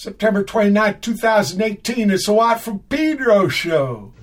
September 29, 2018. It's a Watt from Pedro show.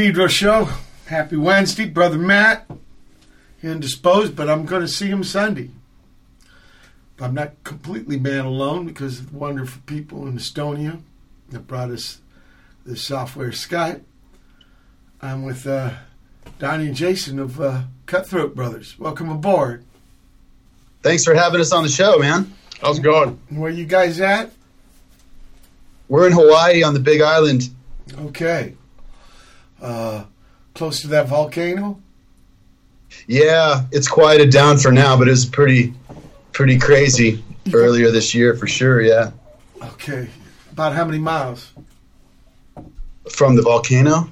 Pedro show. Happy Wednesday, brother Matt. Indisposed, but I'm going to see him Sunday. I'm not completely man alone because of the wonderful people in Estonia that brought us the software Skype. I'm with uh, Donnie and Jason of uh, Cutthroat Brothers. Welcome aboard. Thanks for having us on the show, man. How's it going? Where you guys at? We're in Hawaii on the Big Island. Okay. Uh, close to that volcano? Yeah, it's quieted down for now, but it's pretty, pretty crazy earlier this year for sure. Yeah. Okay. About how many miles? From the volcano?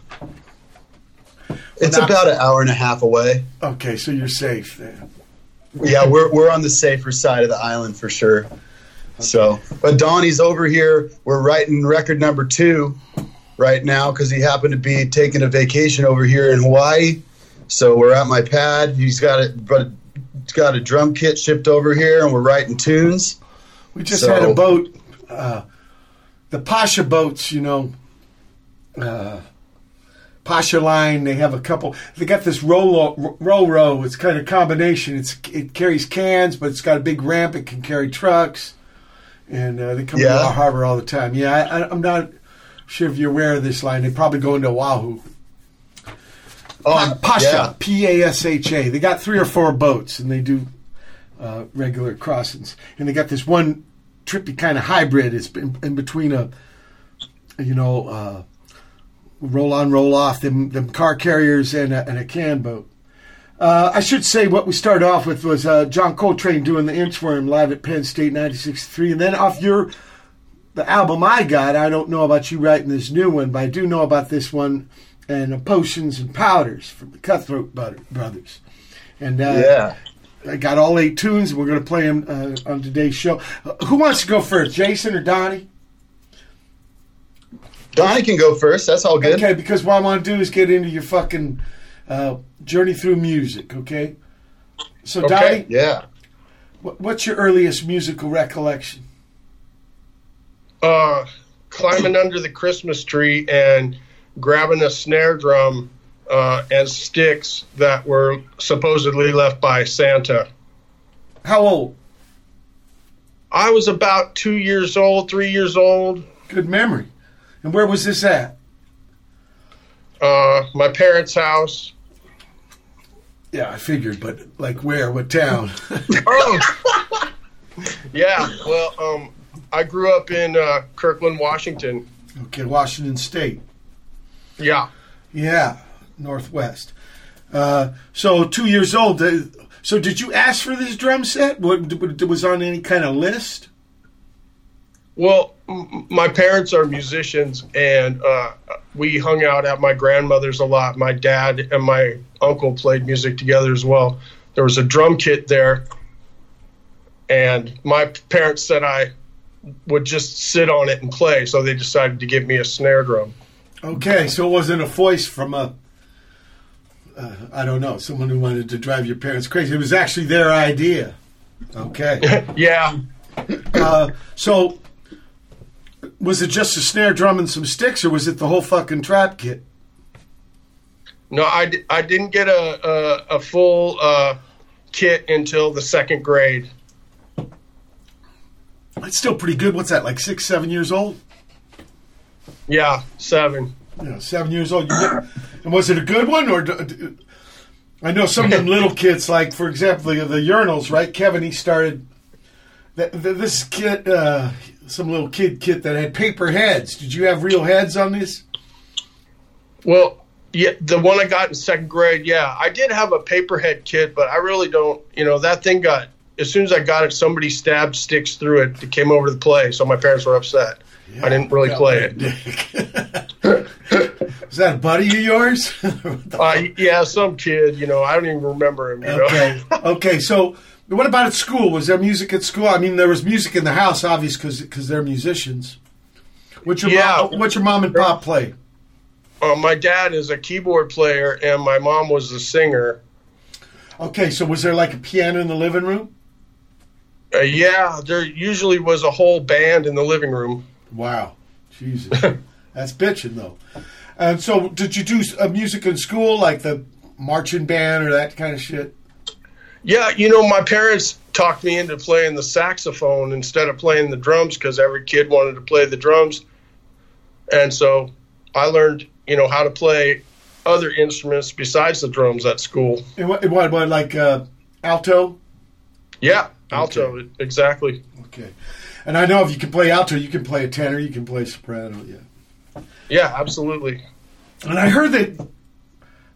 It's now- about an hour and a half away. Okay, so you're safe then. Yeah, we're we're on the safer side of the island for sure. So, but Donnie's over here. We're writing record number two right now because he happened to be taking a vacation over here in Hawaii. So we're at my pad. He's got it, but he's got a drum kit shipped over here, and we're writing tunes. We just So- had a boat, uh, the Pasha boats, you know, uh, Pasha line. They have a couple. They got this row row row. It's kind of combination. It's it carries cans, but it's got a big ramp. It can carry trucks, and uh, they come Yeah. to our harbor all the time. Yeah, I, I'm not sure if you're aware of this line. They probably go into Oahu. Oh, Pasha. P A S H A. They got three or four boats, and they do uh, regular crossings. And they got this one trippy kind of hybrid. It's in, in between a, you know, uh, roll on, roll off them them car carriers and a, and a can boat. Uh, I should say what we started off with was uh, John Coltrane doing the Inchworm live at Penn State '93, and then off your the album I got. I don't know about you writing this new one, but I do know about this one and Potions and Powders from the Cutthroat Butter- Brothers. And uh, Yeah. I got all eight tunes, we're going to play them uh, on today's show. Uh, who wants to go first, Jason or Donnie? Donnie can go first. That's all good. Okay, because what I want to do is get into your fucking uh, journey through music. Okay. So, Okay. Donnie, Yeah. what's your earliest musical recollection? Uh, climbing under the Christmas tree and grabbing a snare drum uh, and sticks that were supposedly left by Santa. How old? I was about two years old, three years old. Good memory. And where was this at? Uh, my parents' house. Yeah, I figured, but like where? What town? Oh, yeah. Well, um, I grew up in uh, Kirkland, Washington. okay, Washington State. Yeah. Yeah, Northwest. Uh, so two years old. uh, So did you ask for this drum set? What was on any kind of list? Well, m- my parents are musicians, and uh, we hung out at my grandmother's a lot. My dad and my uncle played music together as well. There was a drum kit there, and my parents said I would just sit on it and play, so they decided to give me a snare drum. Okay, so it wasn't a voice from a, uh, I don't know, someone who wanted to drive your parents crazy. It was actually their idea. Okay. Yeah, Uh, so was it just a snare drum and some sticks, or was it the whole fucking trap kit? no, I, d- I didn't get a, a, a full uh, kit until the second grade. It's still pretty good. What's that, like six, seven years old? Yeah, seven. know, seven years old. Get, and was it a good one, or I know some of them little kids, like for example, the, the urinals, right? Kevin, he started th- th- this kid, uh, some little kid kit that had paper heads. Did you have real heads on this? Well, yeah, the one I got in second grade, yeah, I did have a paperhead kit, but I really don't. You know, that thing got as soon as I got it, somebody stabbed sticks through it. It came over to the play, so my parents were upset. I didn't really play it. Is that a buddy of yours? Uh, yeah, some kid. You know, I don't even remember him. You know? okay, okay. So, what about at school? Was there music at school? I mean, there was music in the house, obvious, because because they're musicians. What's your Yeah. mom, what's your mom and pop play? Uh, my dad is a keyboard player, and my mom was the singer. Okay, so was there like a piano in the living room? Uh, yeah, there usually was a whole band in the living room. Wow, Jesus, that's bitching though. And so, did you do uh, music in school, like the marching band or that kind of shit? Yeah, you know, my parents talked me into playing the saxophone instead of playing the drums because every kid wanted to play the drums. And so I learned, you know, how to play other instruments besides the drums at school. And what, what, what like uh, alto? Yeah, alto, exactly. Okay, and I know if you can play alto, you can play a tenor, you can play soprano. Yeah, Yeah, absolutely. and I heard that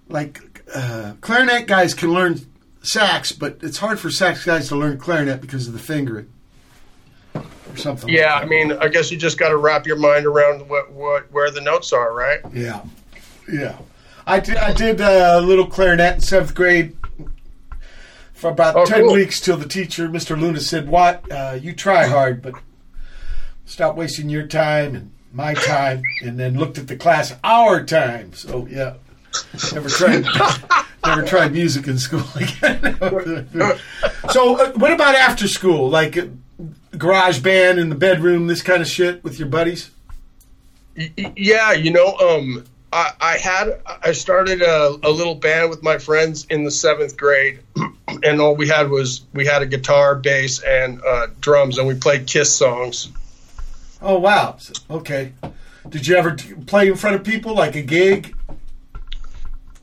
like uh, clarinet guys can learn sax, but it's hard for sax guys to learn clarinet because of the fingering or something. like Yeah, that. I mean, I guess you just got to wrap your mind around what, what where the notes are, right? Yeah, yeah. I did. I did a little clarinet in seventh grade for about ten cool. weeks till the teacher, Mr. Luna, said, "What? Uh, you try hard, but stop wasting your time and my time." And then looked at the class, our time. So yeah, never tried. never tried music in school again. so, uh, what about after school? Like uh, garage band in the bedroom, this kind of shit with your buddies? Yeah, you know, um, I, I had I started a, a little band with my friends in the seventh grade, and all we had was we had a guitar, bass, and uh, drums, and we played Kiss songs. Oh wow. Okay. Did you ever play in front of people like a gig?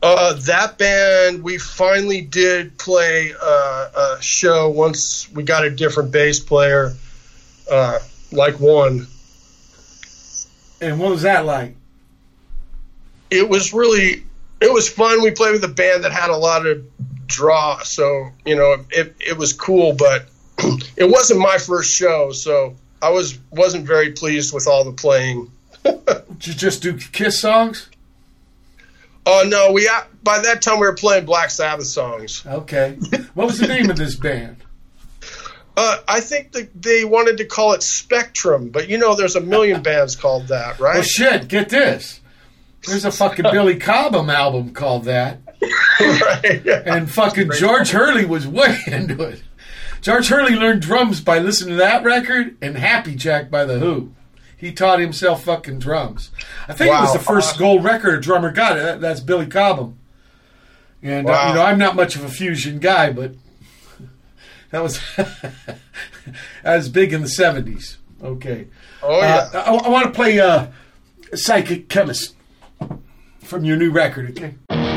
Uh, that band, we finally did play uh, a show once we got a different bass player, uh, like one. And what was that like? It was really, it was fun. We played with a band that had a lot of draw, so you know, it it was cool. But it wasn't my first show, so I was wasn't very pleased with all the playing. Did you just do Kiss songs? Oh no, we by that time we were playing Black Sabbath songs. Okay. What was the name of this band? Uh, I think that they wanted to call it Spectrum, but you know, there's a million bands called that, right? Well, shit. Get this. There's a fucking Billy Cobham album called that, right. and fucking George Hurley was way into it. George Hurley learned drums by listening to that record and Happy Jack by The Who. He taught himself fucking drums. I think it was the first gold record a drummer got. That, that's Billy Cobham. And uh, you know, I'm not much of a fusion guy, but that was that was big in the '70s. Okay. Oh yeah. Uh, I, I want to play uh, Psychic Chemist from your new record, okay?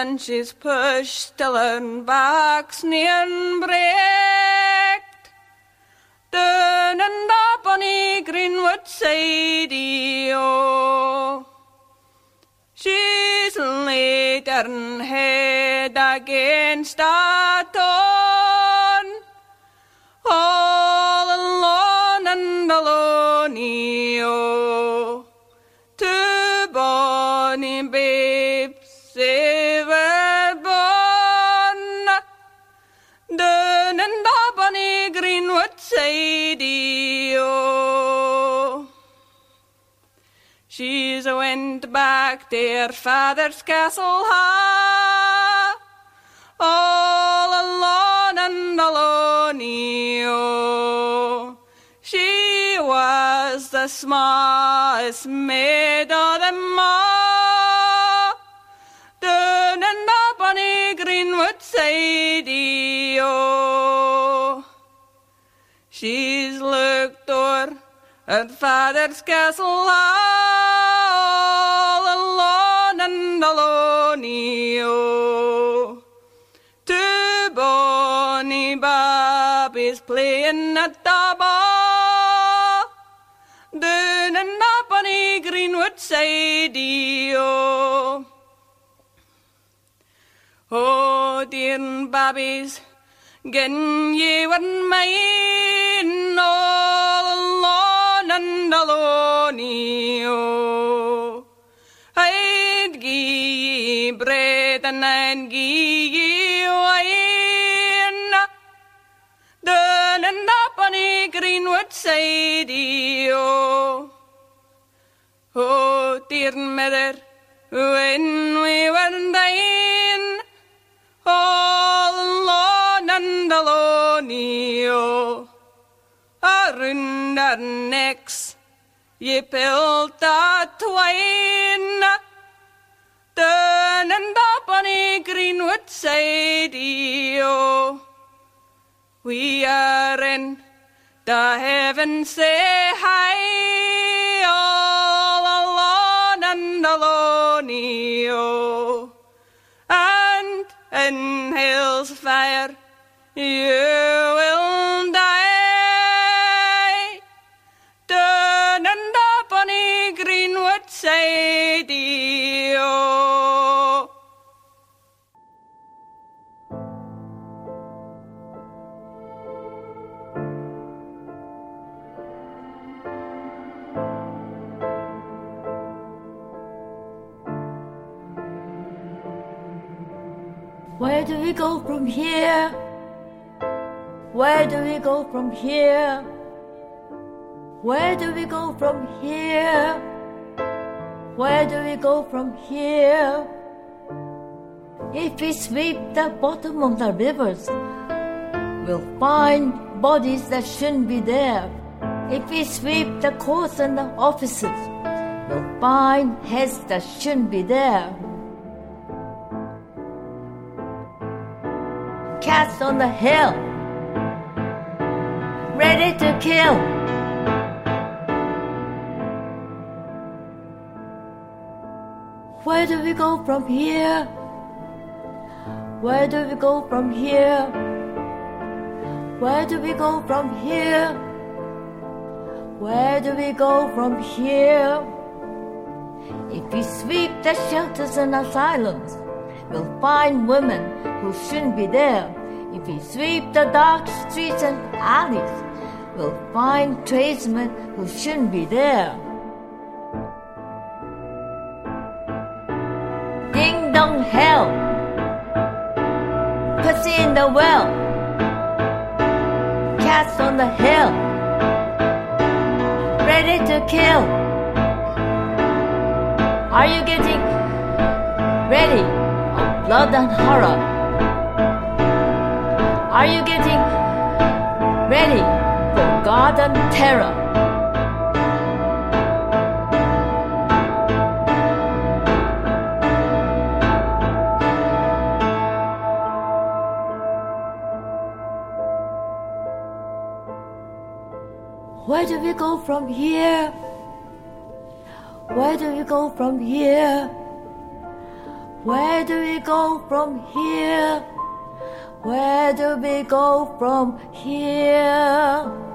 And she's pushed till her back's near breakt. Down and up on the Greenwood side, oh. She's laid her head against a She's went back to her father's castle ha, all alone and alone. She was the smallest maid of them all, down on the Greenwood side. Oh. She's looked o'er at father's castle all Oh. Two bonny babbies playing at the ball, down on the Greenwood side. Oh. Oh, dear babbies, Gen ye were mine all alone and alone, oh. Were dying, all alone and the Greenwood side, oh, we are in the heavens say hi, all alone and alone, oh, and in hell's fire you we go from here? Where do we go from here? Where do we go from here? Where do we go from here? If we sweep the bottom of the rivers, we'll find bodies that shouldn't be there. If we sweep the courts and the offices, we'll find heads that shouldn't be there. Cats on the hill, ready to kill. Where do we go from here? Where do we go from here? Where do we go from here? Where do we go from here? If we sweep the shelters and asylums, we'll find women who shouldn't be there. If we sweep the dark streets and alleys, we'll find tradesmen who shouldn't be there. Ding dong hell, pussy in the well, cats on the hill, ready to kill. Are you getting ready? Oh, blood and horror. Are you getting ready for garden terror? Where do we go from here? Where do we go from here? Where do we go from here? Where do we go from here?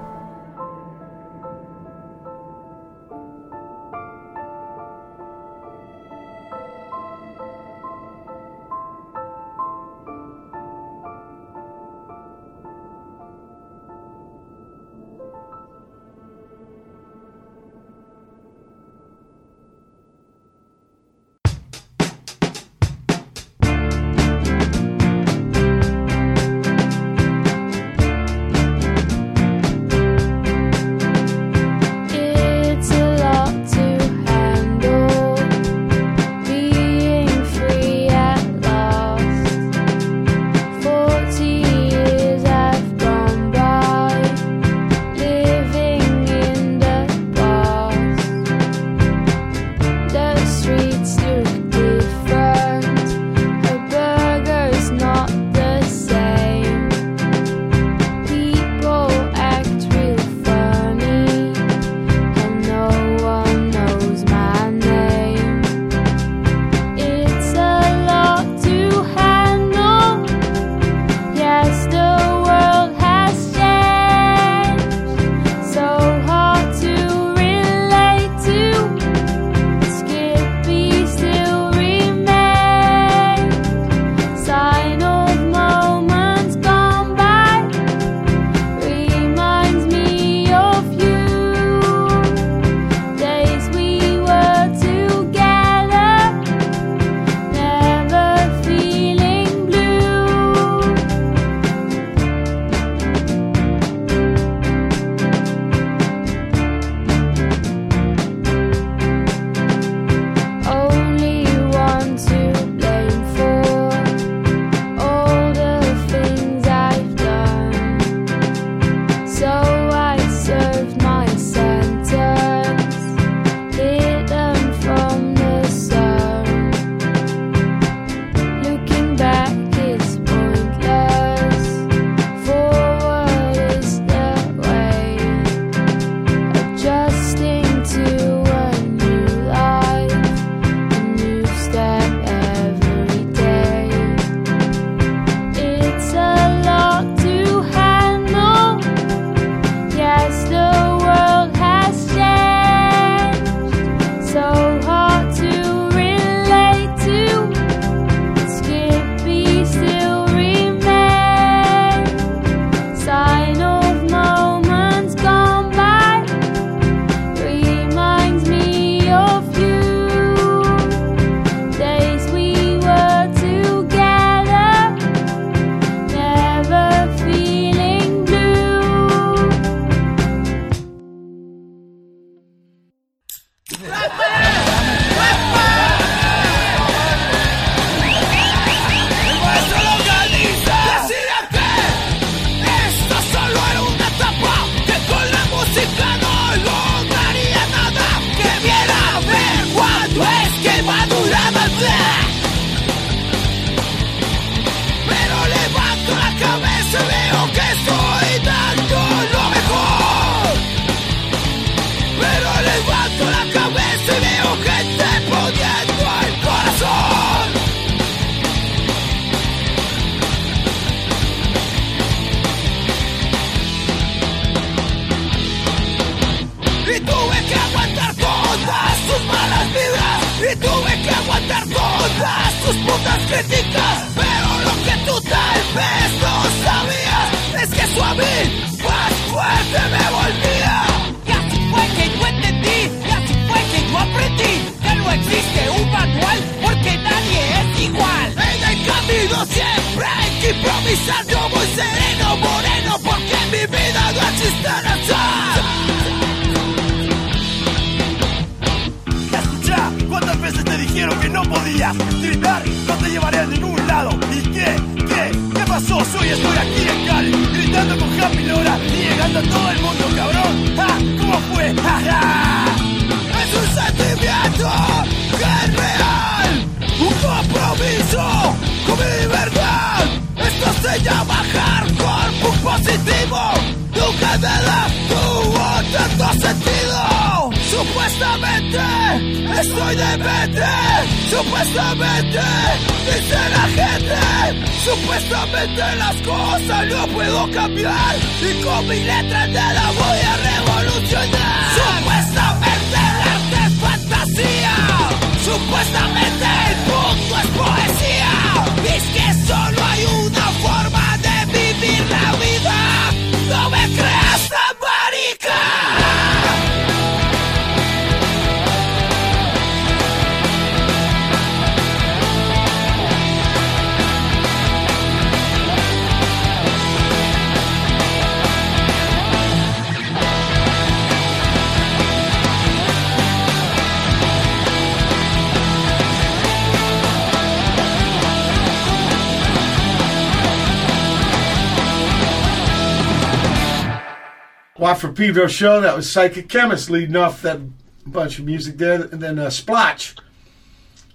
Pedro show. That was Psychic Chemist leading off that bunch of music there. And then uh, Splotch.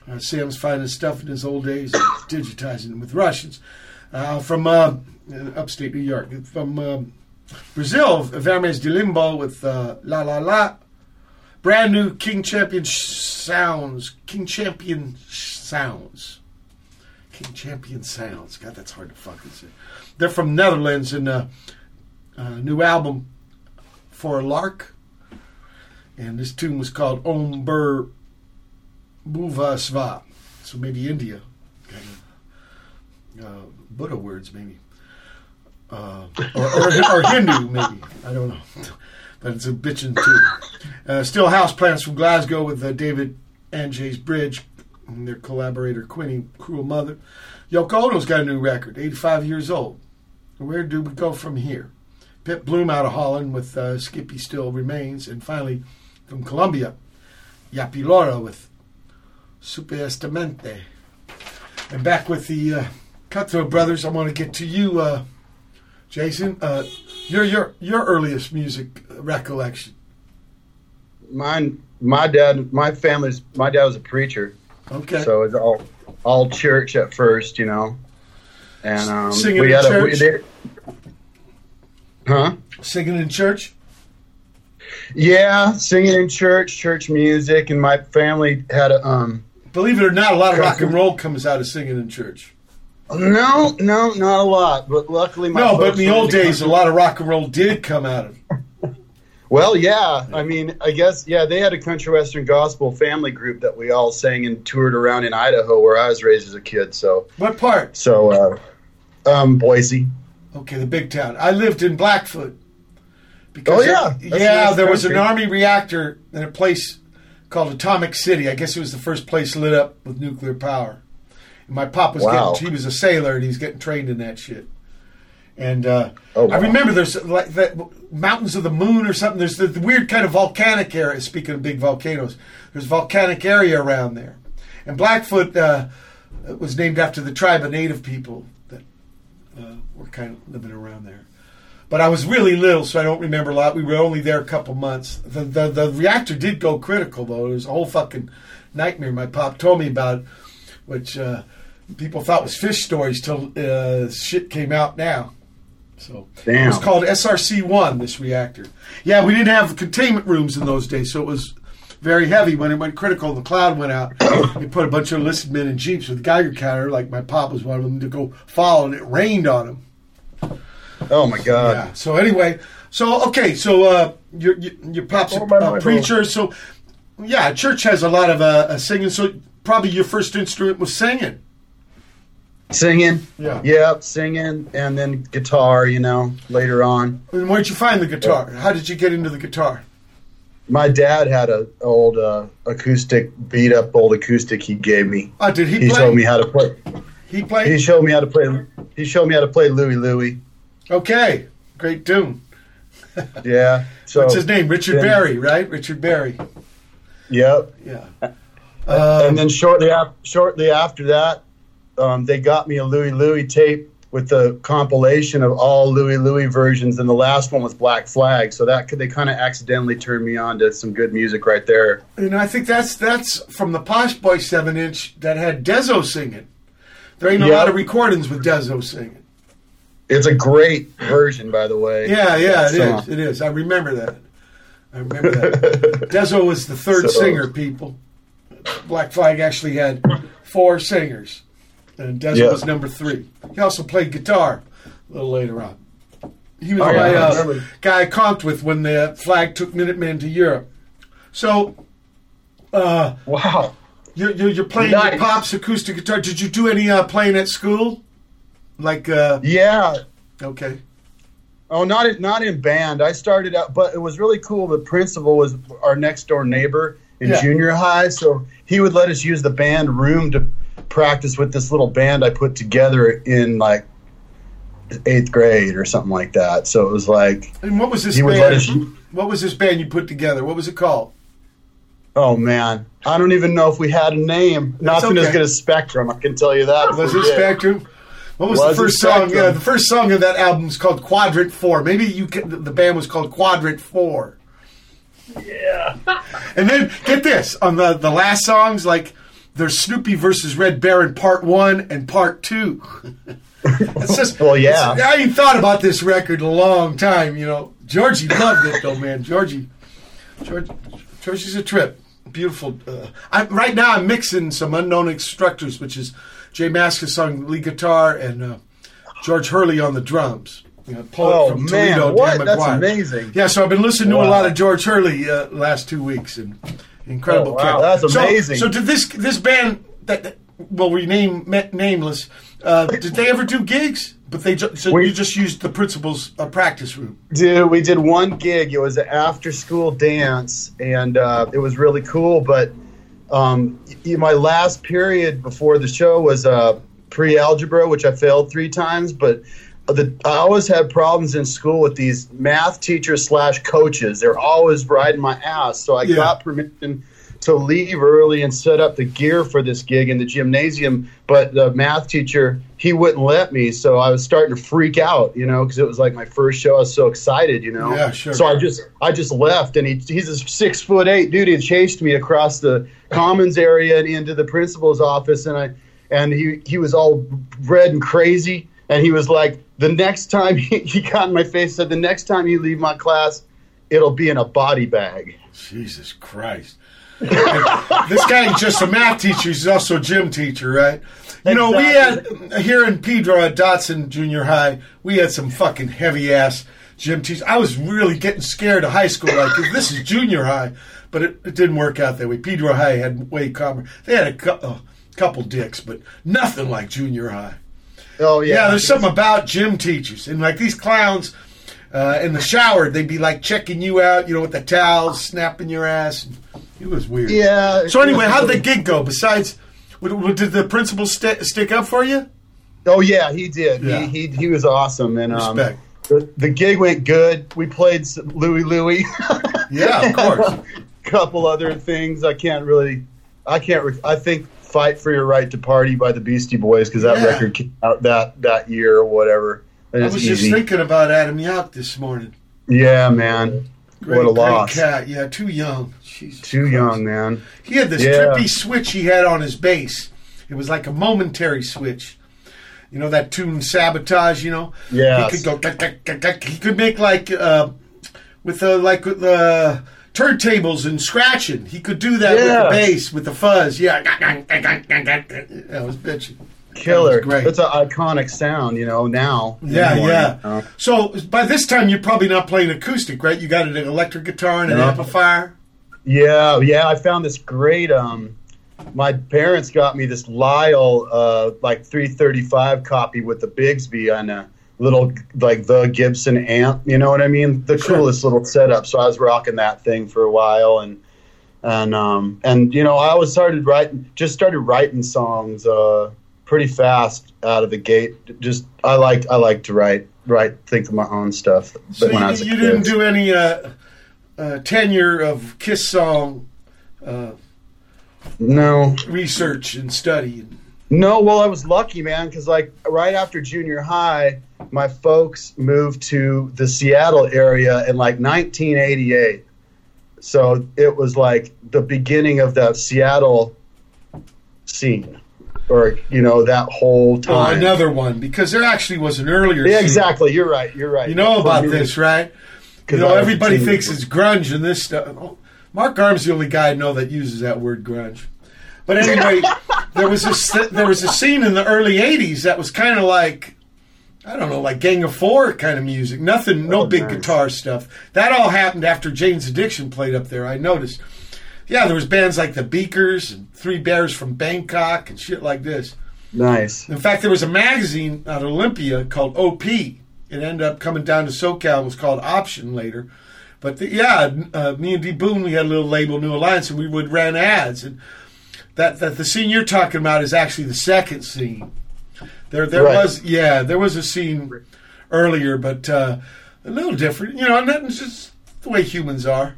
Uh, Sam's finding stuff in his old days, digitizing it with Russians. Uh, from uh, upstate New York. From um Brazil, Vermes do Limbo with uh, La La La. Brand new King Champion sounds. King Champion sounds. King Champion sounds. God, that's hard to fucking say. They're from Netherlands and uh, uh, new album for a lark. And this tune was called Om Bur Sva. So maybe India. Kind of, uh, Buddha words, maybe. Uh, or, or, or Hindu, maybe. I don't know. But it's a bitchin' tune. Uh, still house plants from Glasgow with uh, David Adjaye's Bridge and their collaborator Quinie Cruel Mother. Yoko Ono's got a new record, 85 years old. Where do we go from here? Pip Blom out of Holland with uh, Skippy Still Remains. And finally, from Colombia, Japy Lora with Supuestamente. And back with the uh, Cutthroat Brothers, I want to get to you, uh, Jason. Uh, your your your earliest music recollection. Mine, my dad, my family's, my dad was a preacher, Okay. so it's all all church at first, you know. And um, Singing we had a, we, church? they, huh? Singing in church? Yeah, singing in church, church music, and my family had a um. Believe it or not, a lot of rock and roll comes out of singing in church. No, no, not a lot, but luckily my No, but in the old days, a lot of rock and roll did come out of. Well, yeah. I mean, I guess yeah. They had a country western gospel family group that we all sang and toured around in Idaho, where I was raised as a kid. So, What part? so uh, um, Boise. Okay, the big town. I lived in Blackfoot. Because Oh, yeah. yeah, nice there was an army reactor in a place called Atomic City. I guess it was the first place lit up with nuclear power. And my pop was Wow. getting, he was a sailor and he was getting trained in that shit. And uh, Oh, wow. I remember there's like that mountains of the moon or something. There's the, the weird kind of volcanic area. Speaking of big volcanoes, there's volcanic area around there. And Blackfoot uh, was named after the tribe of native people that uh, were kind of living around there. But I was really little, so I don't remember a lot. We were only there a couple months. The the, the reactor did go critical though. It was a whole fucking nightmare. My pop told me about, which uh, people thought was fish stories till uh, shit came out now. So it was called SRC one. This reactor. Yeah, we didn't have containment rooms in those days, so it was very heavy. When it went critical, the cloud went out. they put a bunch of enlisted men in jeeps with Geiger counter, like my pop was one of them, to go follow, and it rained on them. Oh my God. Yeah. So anyway, so okay, so uh, your your, your pop's a Oh, my uh, Bible. preacher. So yeah, church has a lot of uh, uh, singing. So probably your first instrument was singing. Singing. Yeah. Yep, singing, and then guitar. You know, later on. And where'd you find the guitar? How did you get into the guitar? My dad had a old uh, acoustic, beat up old acoustic he gave me. Oh, did he, He play? showed me how to play. he played. He showed me how to play. He showed me how to play Louie Louie. Okay, great tune. Yeah. So What's his name? Richard then- Berry, right? Richard Berry. Yep. Yeah. and Um, then shortly after, shortly after that, um, they got me a Louie Louie tape with the compilation of all Louie Louie versions, and the last one was Black Flag. So that could they kind of accidentally turned me on to some good music right there. and I think that's that's from the Posh Boy seven inch that had Dezo singing. There ain't a lot of recordings with Dezo singing. It's a great version, by the way. Yeah, yeah, it So- is. It is. I remember that. I remember that. Dezo was the third So- singer, people. Black Flag actually had four singers, and Dezo Yeah. was number three. He also played guitar a little later on. He was Oh, yeah, my I uh, guy I comped with when the Flag took Minutemen to Europe. So, uh, Wow. you're, you're, you're playing Nice. your pops acoustic guitar. Did you do any uh, playing at school? Like, uh, Yeah. okay. Oh, not in, not in band. I started out, but it was really cool. The principal was our next door neighbor in Yeah. junior high, so he would let us use the band room to practice with this little band I put together in like eighth grade or something like that. So it was like, And what was this He would let band? us- What was this band you put together? What was it called? oh man, I don't even know if we had a name. Nothing okay. as good as Spectrum. I can tell you that. Was it did. Spectrum? What was, Was the first song? Spectrum? Yeah, the first song of that album is called Quadrant Four. Maybe you can, the band was called Quadrant Four. Yeah. and then get this on the the last songs like there's Snoopy versus Red Baron Part One and Part Two. it's just Well, yeah. it's- I ain't thought about this record in a long time. You know, Georgie loved it though, man. Georgie, George, Georgie's a trip. Beautiful. Uh, I, right now, I'm mixing some unknown instructors, which is J Mascis on lead guitar and uh, George Hurley on the drums. You know, poet Oh, from man, Toledo, what? Dan That's amazing. Yeah, so I've been listening to a lot of George Hurley uh, last two weeks, and incredible. Oh, wow, cat. that's So- amazing. So, did this this band that, that well, we name ma- nameless? Uh, did they ever do gigs? But they ju- so We- you just used the principal's uh, practice room. Dude, we did one gig. It was an after school dance, and uh, it was really cool. But um, my last period before the show was uh, pre algebra, which I failed three times. But the, I always had problems in school with these math teachers slash coaches. They're always riding my ass. So I Yeah. got permission to leave early and set up the gear for this gig in the gymnasium. But the math teacher, he wouldn't let me. So I was starting to freak out, you know, because it was like my first show. I was so excited, you know. Yeah, sure. So I just I just left, and he he's a six foot eight dude. He chased me across the commons area and into the principal's office, and I and he he was all red and crazy, and he was like, the next time he, he got in my face, said, the next time you leave my class, it'll be in a body bag. Jesus Christ. This guy ain't just a math teacher, he's also a gym teacher, right? You know, we had here in Pedro at Dodson Junior High, we had some fucking heavy ass gym teachers. I was really getting scared of high school, like this is junior high, but it, it didn't work out that way. Pedro High had way calmer. They had a cou- uh, couple dicks, but nothing like junior high. Oh yeah, Yeah, there's something about gym teachers and like these clowns uh, in the shower. They'd be like checking you out, you know, with the towels, snapping your ass. It was weird. Yeah. So anyway, how did the gig go? Besides, what, what, did the principal st- stick up for you? Oh yeah, he did. Yeah. He, he he was awesome, and um, Respect. the, the gig went good. We played some Louie Louie. Yeah, of course. couple other things I can't really. I can't. Re- I think "Fight for Your Right to Party" by the Beastie Boys because that Yeah. record came out that that year or whatever. I it's was just thinking about Adam Yauch this morning. yeah, man. Great, what a loss. cat. Yeah, too young. Jesus Too Christ. young, man. He had this Yeah. trippy switch he had on his bass. It was like a momentary switch. You know that tune "Sabotage." You know, yeah. he could go. He could make like uh, with uh, like with the turntables and scratching. He could do that with the bass with the fuzz. Yeah, that was bitchy. Killer. Great. It's an iconic sound, you know. Now. Yeah, Anymore, yeah. you know. So by this time, you're probably not playing acoustic, right? You got an electric guitar and an amplifier. Yeah, yeah. I found this great. Um, my parents got me this Lyle uh, like 335 copy with the Bigsby on a little like the Gibson amp. You know what I mean? The Sure. coolest little setup. So I was rocking that thing for a while, and and um, and you know I always started writing, just started writing songs uh, pretty fast out of the gate. Just I like I like to write write think of my own stuff. But So when I you, was a you didn't do any uh, uh, tenure of Kiss song uh, no. research and study. No, well, I was lucky, man, because like right after junior high, my folks moved to the Seattle area in like 1988. So it was like the beginning of the Seattle scene, or you know that whole Oh, time. another one because there actually was an earlier. yeah, scene. exactly. You're right. You're right. You know about this, right? You know, everybody thinks it's grunge and this stuff. Oh, Mark Arm's the only guy I know that uses that word grunge. But anyway, there was a there was a scene in the early '80s that was kind of like I don't know, like Gang of Four kind of music. Nothing, no Oh, big nice. guitar stuff. That all happened after Jane's Addiction played up there. I noticed. Yeah, there was bands like the Beakers and Three Bears from Bangkok and shit like this. Nice. In fact, there was a magazine out of Olympia called OP. It ended up coming down to SoCal. and was called Option later. But the, yeah, uh, me and D Boon, we had a little label, New Alliance, and we would run ads. And that, that the scene you're talking about is actually the second scene. There, there Right. was yeah, there was a scene earlier, but uh, a little different. You know, and that's just the way humans are.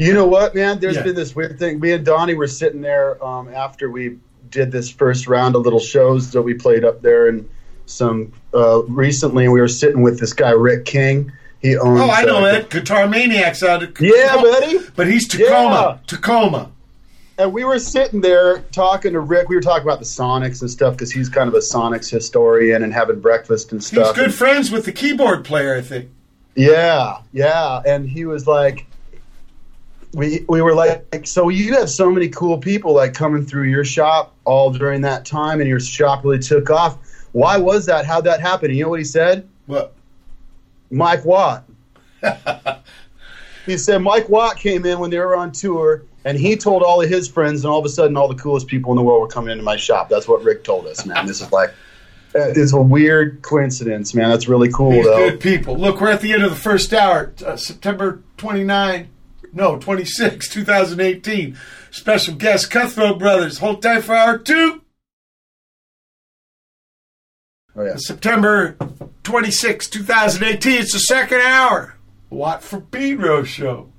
You know what, man? There's Yeah. been this weird thing. Me and Donnie were sitting there um, after we did this first round of little shows that we played up there, and some uh, recently, and we were sitting with this guy Rick King. He owns. Oh, I know uh, it. Guitar Maniacs out of Yeah, buddy. But he's Tacoma. Yeah. Tacoma. And we were sitting there talking to Rick. We were talking about the Sonics and stuff because he's kind of a Sonics historian and having breakfast and stuff. He's good friends with the keyboard player, I think. Yeah, yeah. And he was like, we we were like, so you have so many cool people like coming through your shop all during that time, and your shop really took off. Why was that? How'd that happen? You know what he said? What? Mike Watt. he said Mike Watt came in when they were on tour, and he told all of his friends, and all of a sudden, all the coolest people in the world were coming into my shop. That's what Rick told us, man. This is like, uh, it's a weird coincidence, man. That's really cool, These though. good people. Look, we're at the end of the first hour, uh, September 29, no, 26, 2018. Special guest, Cutthroat Brothers. Hold tight for hour two. Oh yeah. September 26, 2018. It's the second hour. Watt for Pedro show.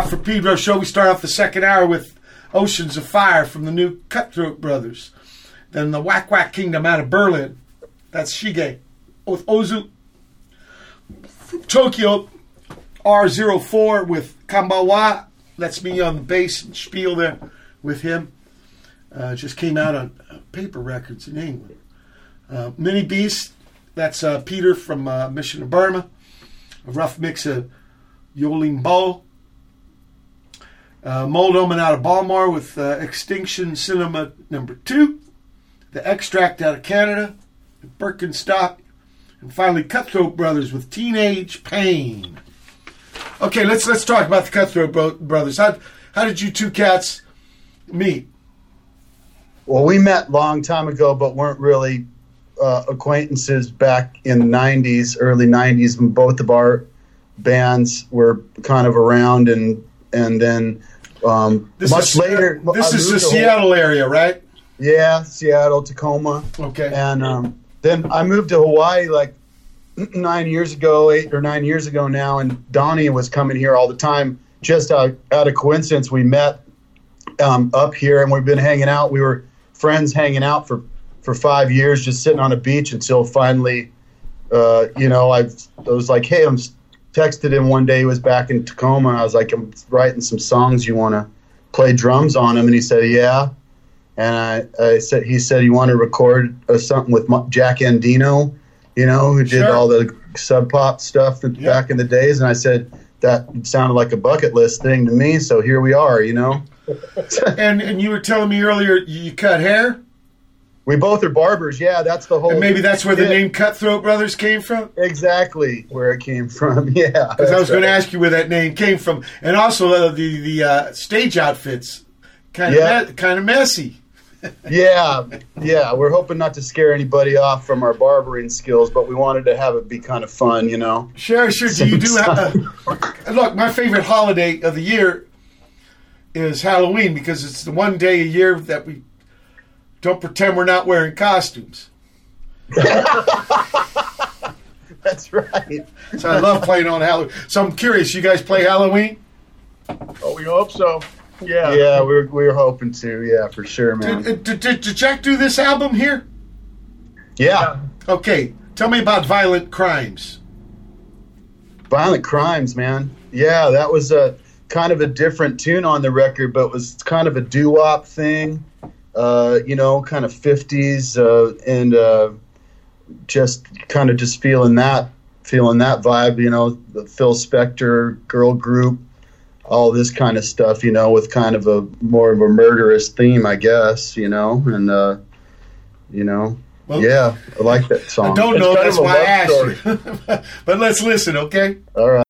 Watt from Pedro show. We start off the second hour with Oceans of Fire from the new Cutthroat Brothers. Then the Waqwaq Kingdom out of Berlin. That's Shige. With Ozu. Tokyo R-04 with Kanban Wa. That's me on the bass and spiel there with him. Uh, just came out on uh, paper records in England. Uh, Minibeast. That's uh, Peter from uh, Mission of Burma. A rough mix of Yolimbeaux. Uh, Mold Omen out of Balmar with uh, Extinction Cinema number two. The Extract out of Canada. Birkenstock. And finally, Cutthroat Brothers with Teenage Pain. Okay, let's let's talk about the Cutthroat Bro- Brothers. How how did you two cats meet? Well, we met long time ago, but weren't really uh, acquaintances back in the '90s, early '90s, when both of our bands were kind of around, and and then um, This much is, later. This I is the Seattle area, right? Yeah, Seattle, Tacoma. Okay. And um, then I moved to Hawaii like nine years ago, eight or nine years ago now, and Donnie was coming here all the time. Just out, out of coincidence, we met um, up here, and we've been hanging out. We were friends hanging out for for five years, just sitting on a beach until finally, uh, you know, I, I was like, hey, I'm texted him one day. He was back in Tacoma. I was like, I'm writing some songs. You want to play drums on them? And he said, yeah and I, I said he said you want to record uh, something with Jack Endino, you know, who did Sure. all the sub pop stuff back in the days. And I said that sounded like a bucket list thing to me. So here we are, you know. And and you were telling me earlier you cut hair, We both are barbers. Yeah, that's the whole. and maybe that's where the Yeah, name Cutthroat Brothers came from. exactly where it came from. Yeah, Because I was that's going to ask you where that name came from, and also uh, the the uh, stage outfits, kind of Yeah. me- kind of messy. Yeah, yeah. We're hoping not to scare anybody off from our barbering skills, but we wanted to have it be kind of fun, you know. Sure, sure. Do you do have? Uh, look, my favorite holiday of the year is Halloween because it's the one day a year that we don't pretend we're not wearing costumes. That's right. So I love playing on Halloween. So I'm curious, you guys play Halloween? Oh, we hope so. Yeah. Yeah, we're we're hoping to. Yeah, for sure, man. Did, did, did, did Jack do this album here? Yeah, Okay, tell me about Violent Crimes. violent crimes, man. Yeah, that was a kind of a different tune on the record, but it was kind of a doo wop thing. Uh, you know, kind of fifties, uh, and uh, just kind of just feeling that, feeling that vibe. You know, the Phil Spector girl group. all this kind of stuff, you know, with kind of a more of a murderous theme, I guess, you know, and uh, you know, Well- yeah, I like that song. I song. don't know. kind That's of a why I love asked you. but let's listen, okay? All right.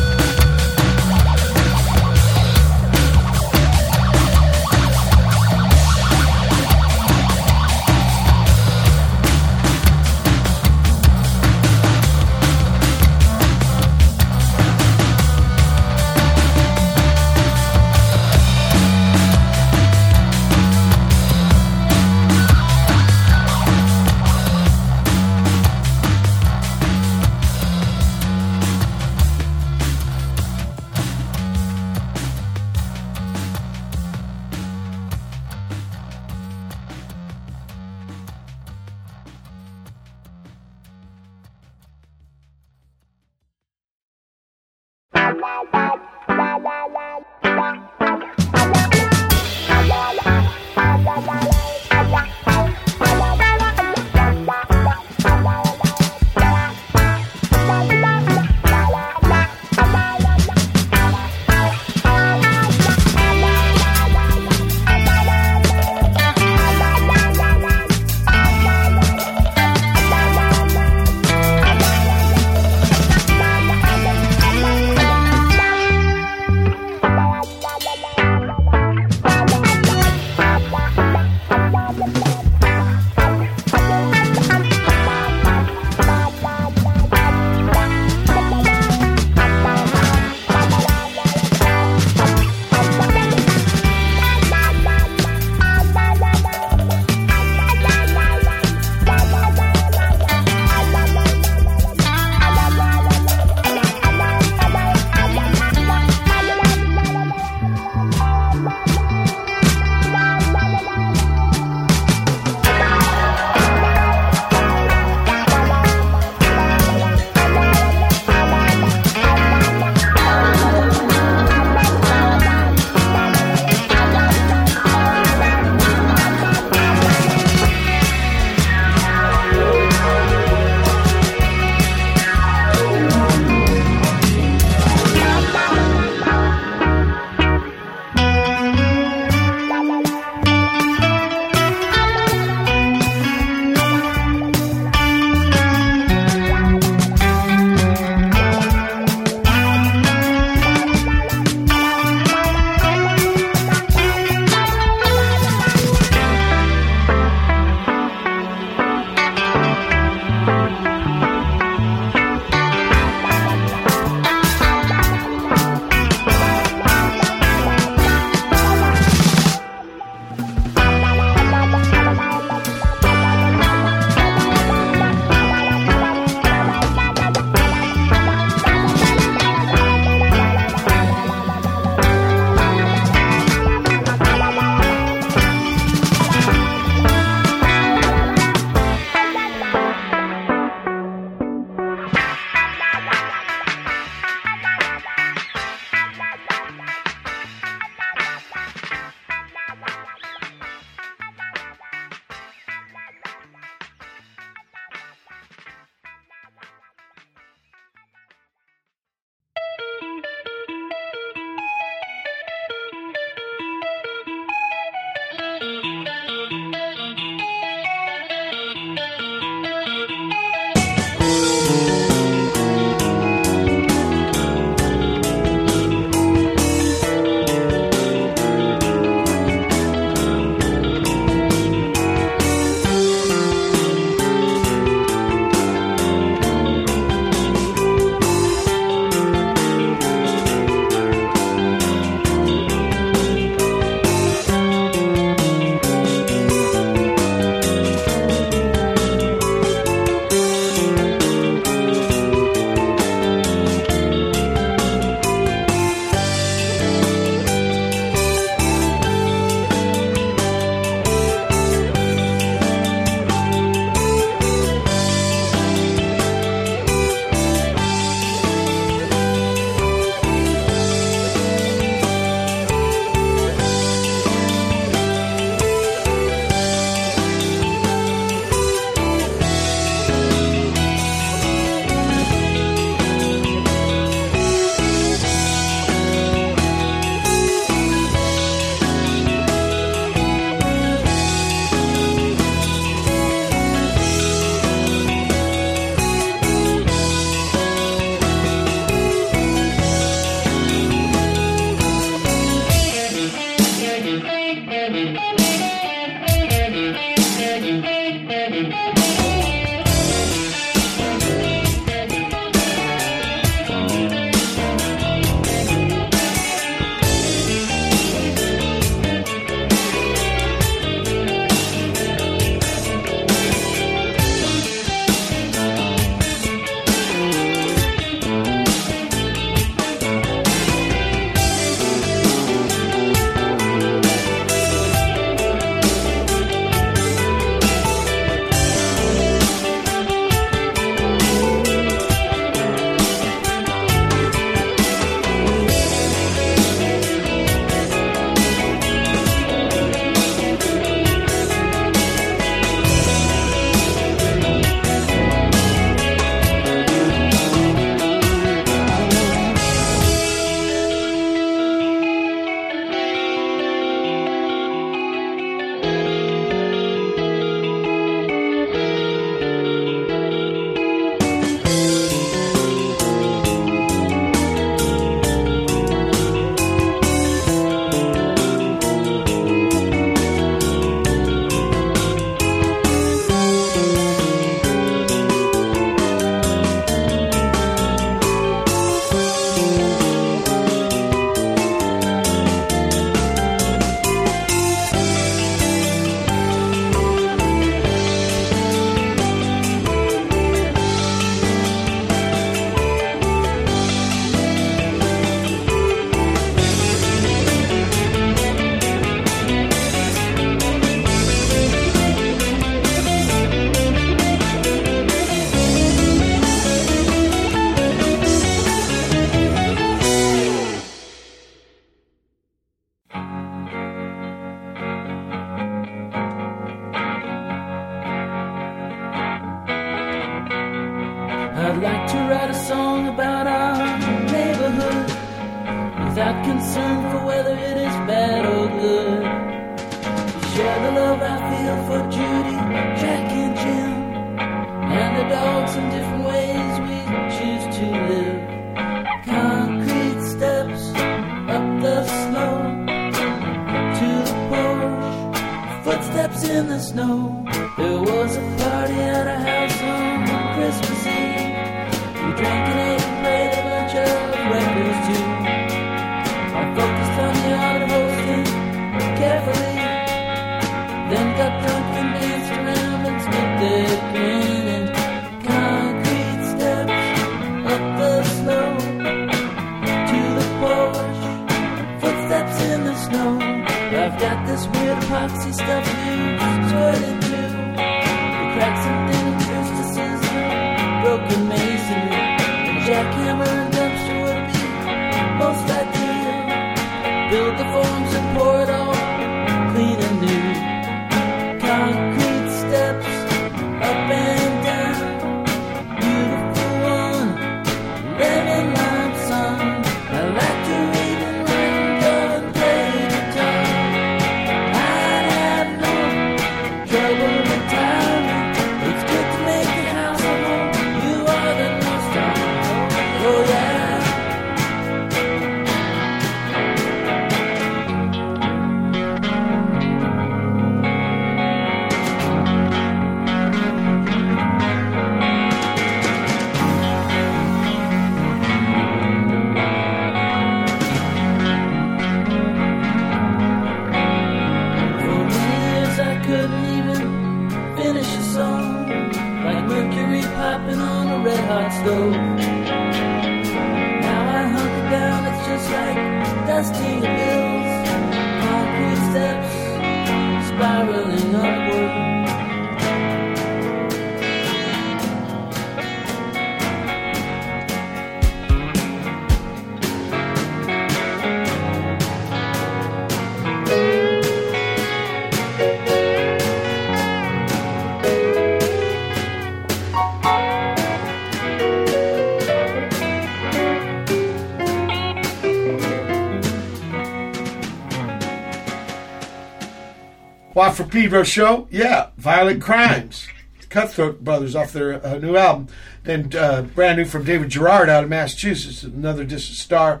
Watt from Pedro show, yeah. Violent Crimes, Cutthroat Brothers off their uh, new album. Then uh, brand new from David Gerard out of Massachusetts, another distant star.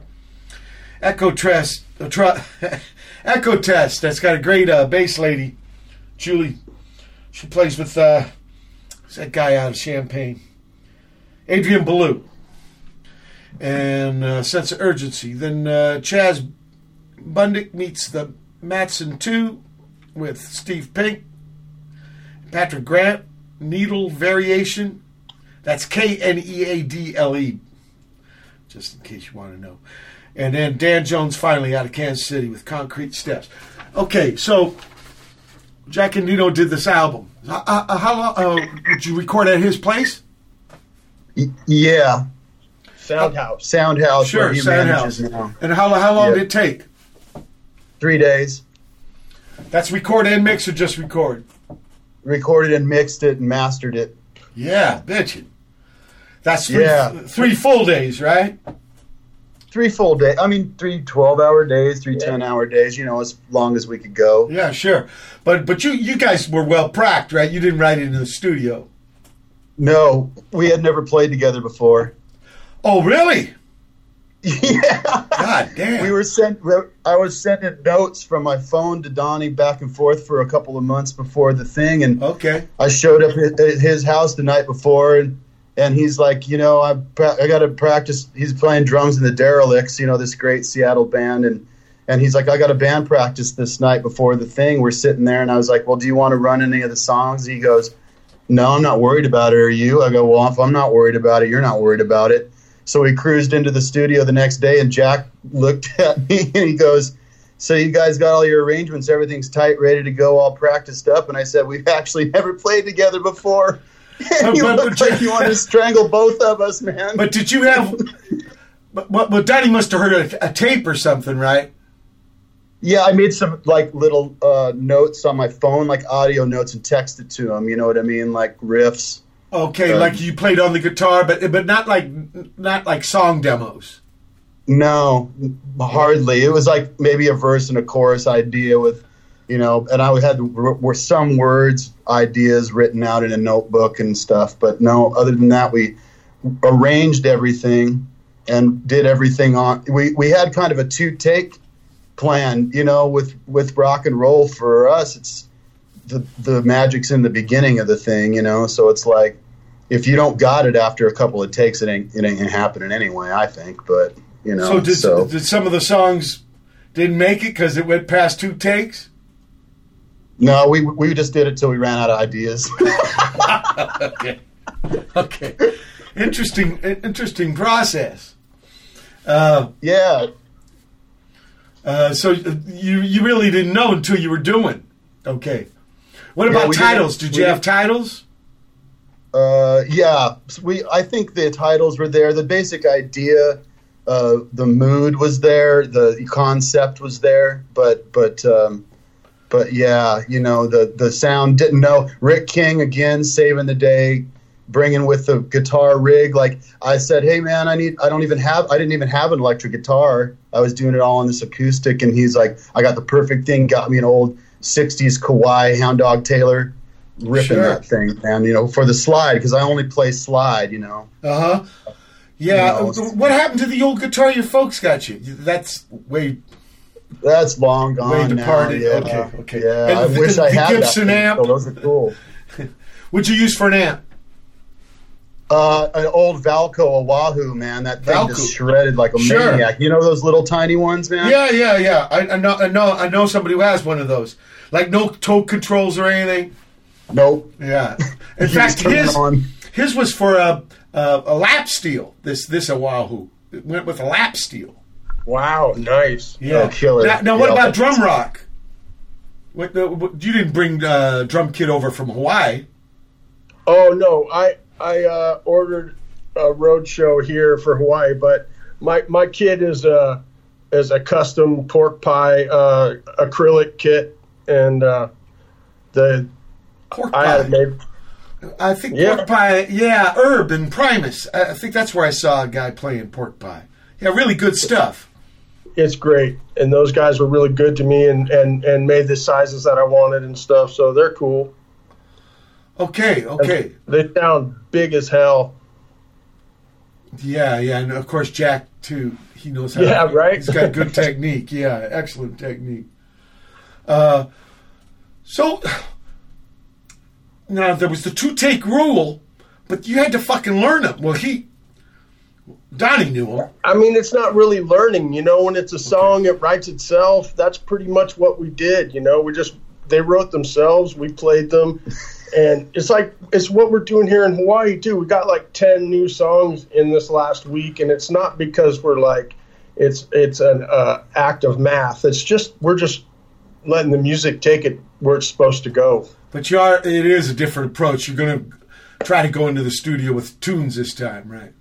Echotest, uh, tr- Echotest. That's got a great uh, bass lady, Julie. She plays with uh, that guy out of Champaign, Adrian Ballou, and uh, Sense of Urgency. Then Chaz Bundick meets the Mattson Two with Steve Pink, Patrick Grant, Kneadle Variation. That's K N E A D L E, just in case you want to know. And then Dan Jones finally out of Kansas City with Concrete Steps. Okay, so Jack Endino did this album. Uh, uh, how long uh, did you record at his place? Yeah, Sound House. Sound House. Sure, where he Sound manages House. now. And how, how long Yeah. did it take? Three days. That's record and mix or just record? Recorded and mixed it and mastered it. Yeah, bitchin'. That's three, Yeah. three full days, right? Three full days. I mean, three 12 hour days, three 10 hour days, you know, as long as we could go. Yeah, sure. But but you you guys were well pracked, right? You didn't write it in the studio. No, we had never played together before. Oh, really? Yeah. God damn. We were sent. I was sending notes from my phone to Donnie back and forth for a couple of months before the thing, and okay. I showed up at his house the night before, and and he's like, you know, I I got to practice. He's playing drums in the Derelicts, you know, this great Seattle band, and and he's like, I got a band practice this night before the thing. We're sitting there, and I was like, well, do you want to run any of the songs? He goes, no, I'm not worried about it. Are you? I go, well, if I'm not worried about it, you're not worried about it. So we cruised into the studio the next day, and Jack looked at me and he goes, "So you guys got all your arrangements? Everything's tight, ready to go, all practiced up?" And I said, "We've actually never played together before." And he But- like he wanted to strangle both of us, man. But did you have? but, but, but Donnie must have heard a, a tape or something, right? Yeah, I made some like little uh, notes on my phone, like audio notes, and texted to him. You know what I mean, like riffs. Okay, Um, like you played on the guitar, but but not like not like song demos. No, hardly. It was like maybe a verse and a chorus idea with, you know, and I had were some words ideas written out in a notebook and stuff. But no, other than that, we arranged everything and did everything on. We we had kind of a two take plan, you know, with with rock and roll. For us, it's the the magic's in the beginning of the thing, you know. So it's like if you don't got it after a couple of takes, it ain't it ain't happening anyway. I think, but you know, So did so. did some of the songs didn't make it because it went past two takes? No, we we just did it till we ran out of ideas. okay, okay, interesting, interesting process. Uh, yeah, uh, so you you really didn't know until you were doing. Okay, what about we titles? didn't- Did you have didn't- titles? uh, yeah. So we I think the titles were there. The basic idea, uh, the mood was there. The concept was there. But but um, but yeah, you know the the sound didn't know. Rick King again saving the day. Bringing with the guitar rig, like I said, hey man, I need. I don't even have. I didn't even have an electric guitar. I was doing it all on this acoustic, and he's like, I got the perfect thing. Got me an old '60s Kawai Hound Dog Taylor, ripping Sure. that thing, man. You know, for the slide because I only play slide. You know, Uh huh. Yeah. You know, what happened to the old guitar your folks got you? That's way that's long gone. way now, departed. yeah. Okay. Okay. Yeah, And I the- wish the I had Gibson that. amp. so those are cool. What'd you use for an amp? Uh, an old Valco Oahu, man. That thing Valco. just shredded like a Sure. maniac. You know those little tiny ones, man? Yeah, yeah, yeah. I, I know, I know, I know somebody who has one of those. Like no toe controls or anything. Nope. Yeah. In fact, just turn it his his was for a, a a lap steel. This this Oahu. It went with a lap steel. Wow, nice. Yeah. Oh, killer. Now, now what Yeah. about drum rock? What, the, what you didn't bring uh, drum kit over from Hawaii? Oh no, I I uh, ordered a road show here for Hawaii, but my my kit is a is a custom pork pie uh, acrylic kit, and uh, the Pork I had pie. made. I think Yeah. pork pie. Yeah, Herb and Primus. I I think that's where I saw a guy playing pork pie. Yeah, really good stuff. It's great, and those guys were really good to me, and and and made the sizes that I wanted and stuff. So they're cool. Okay, okay. They sound big as hell. Yeah, yeah, and of course Jack too. He knows how. Yeah, right? He's got good technique. Yeah, excellent technique. Uh, so now there was the two take rule, but you had to fucking learn them. Well, he Donnie knew them. I mean, it's not really learning, you know. When it's a song, it writes itself. That's pretty much what we did, you know. We just they wrote themselves, we played them, and it's like it's what we're doing here in Hawaii too. We got like ten new songs in this last week, and it's not because we're like it's it's an uh, act of math. It's just we're just letting the music take it where it's supposed to go. But you are. It is a different approach. You're going to try to go into the studio with tunes this time, right?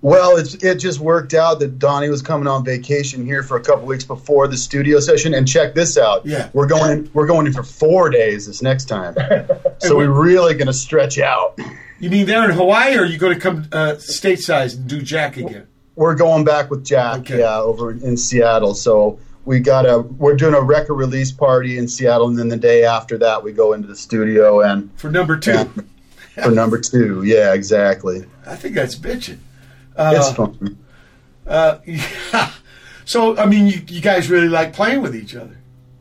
Well, it's, it just worked out that Donnie was coming on vacation here for a couple weeks before the studio session. And check this out. Yeah. We're going we're going in for four days this next time. so we're really going to stretch out. You mean there in Hawaii, or are you going to come uh, stateside and do Jack again? We're going back with Jack, Okay. yeah, over in Seattle. So we got a we're doing a record release party in Seattle, and then the day after that, we go into the studio and For number two, Yeah. for number two. Yeah, exactly. I think that's bitching. It's Uh, fun. uh, yeah. So, I mean, you, you guys really like playing with each other.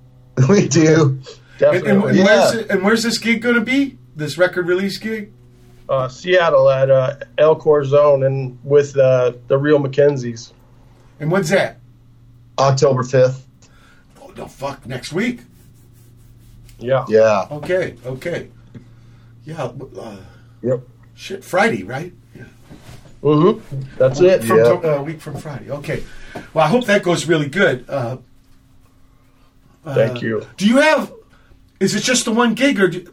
we do. And, and, Definitely, and Yeah. where's it, and where's this gig going to be? This record release gig? uh, Seattle at uh, El Corazon and with uh, the Real McKenzies. And when's that? October fifth. Oh, no, fuck, next week. Yeah. Yeah. Okay, okay. Yeah, uh, Yep. shit, Friday, right? Mm-hmm. That's it. From Yeah. to- uh, week from Friday. Okay. Well, I hope that goes really good. Uh, uh, Thank you. Do you have? Is it just the one gig, or do,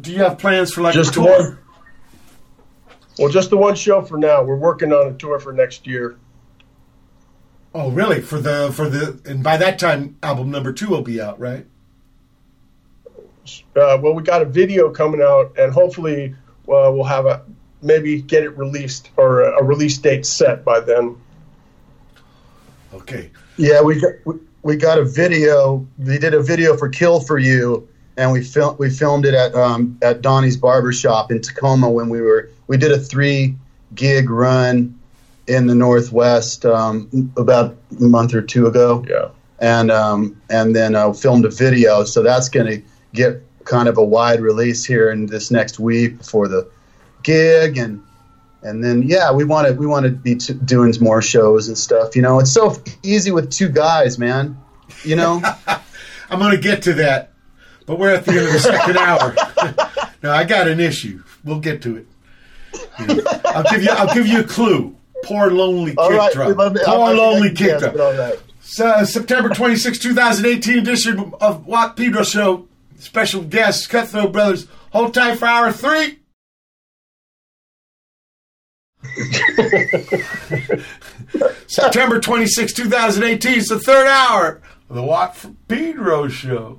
do you have plans for like Just a tour? one. Well, just the one show for now. We're working on a tour for next year. Oh, really? For the for the and by that time, album number two will be out, right? Uh, well, we got a video coming out, and hopefully uh, we'll have a maybe get it released or a, a release date set by then. Okay. Yeah, we got we, we got a video. We did a video for "Kill for You," and we filmed we filmed it at um, at Donnie's Barbershop in Tacoma when we were we did a three gig run in the Northwest um, about a month or two ago. Yeah. and um, and then uh, filmed a video. So that's going to get kind of a wide release here in this next week for the gig, and and then yeah, we want to we want to be t- doing more shows and stuff. You know, it's so easy with two guys, man. You know, I'm to get to that, but we're at the end of the second hour. now I got an issue. We'll get to it. You know, I'll give you. I'll give you a clue. Poor lonely kick right, drum. Poor I- I- lonely kick drum. So, uh, September 26, 2018 edition of Watt Pedro Show. Special guests, Cutthroat Brothers. Hold tight for hour three. September 26, 2018. It's the third hour of the Watt Pedro Show.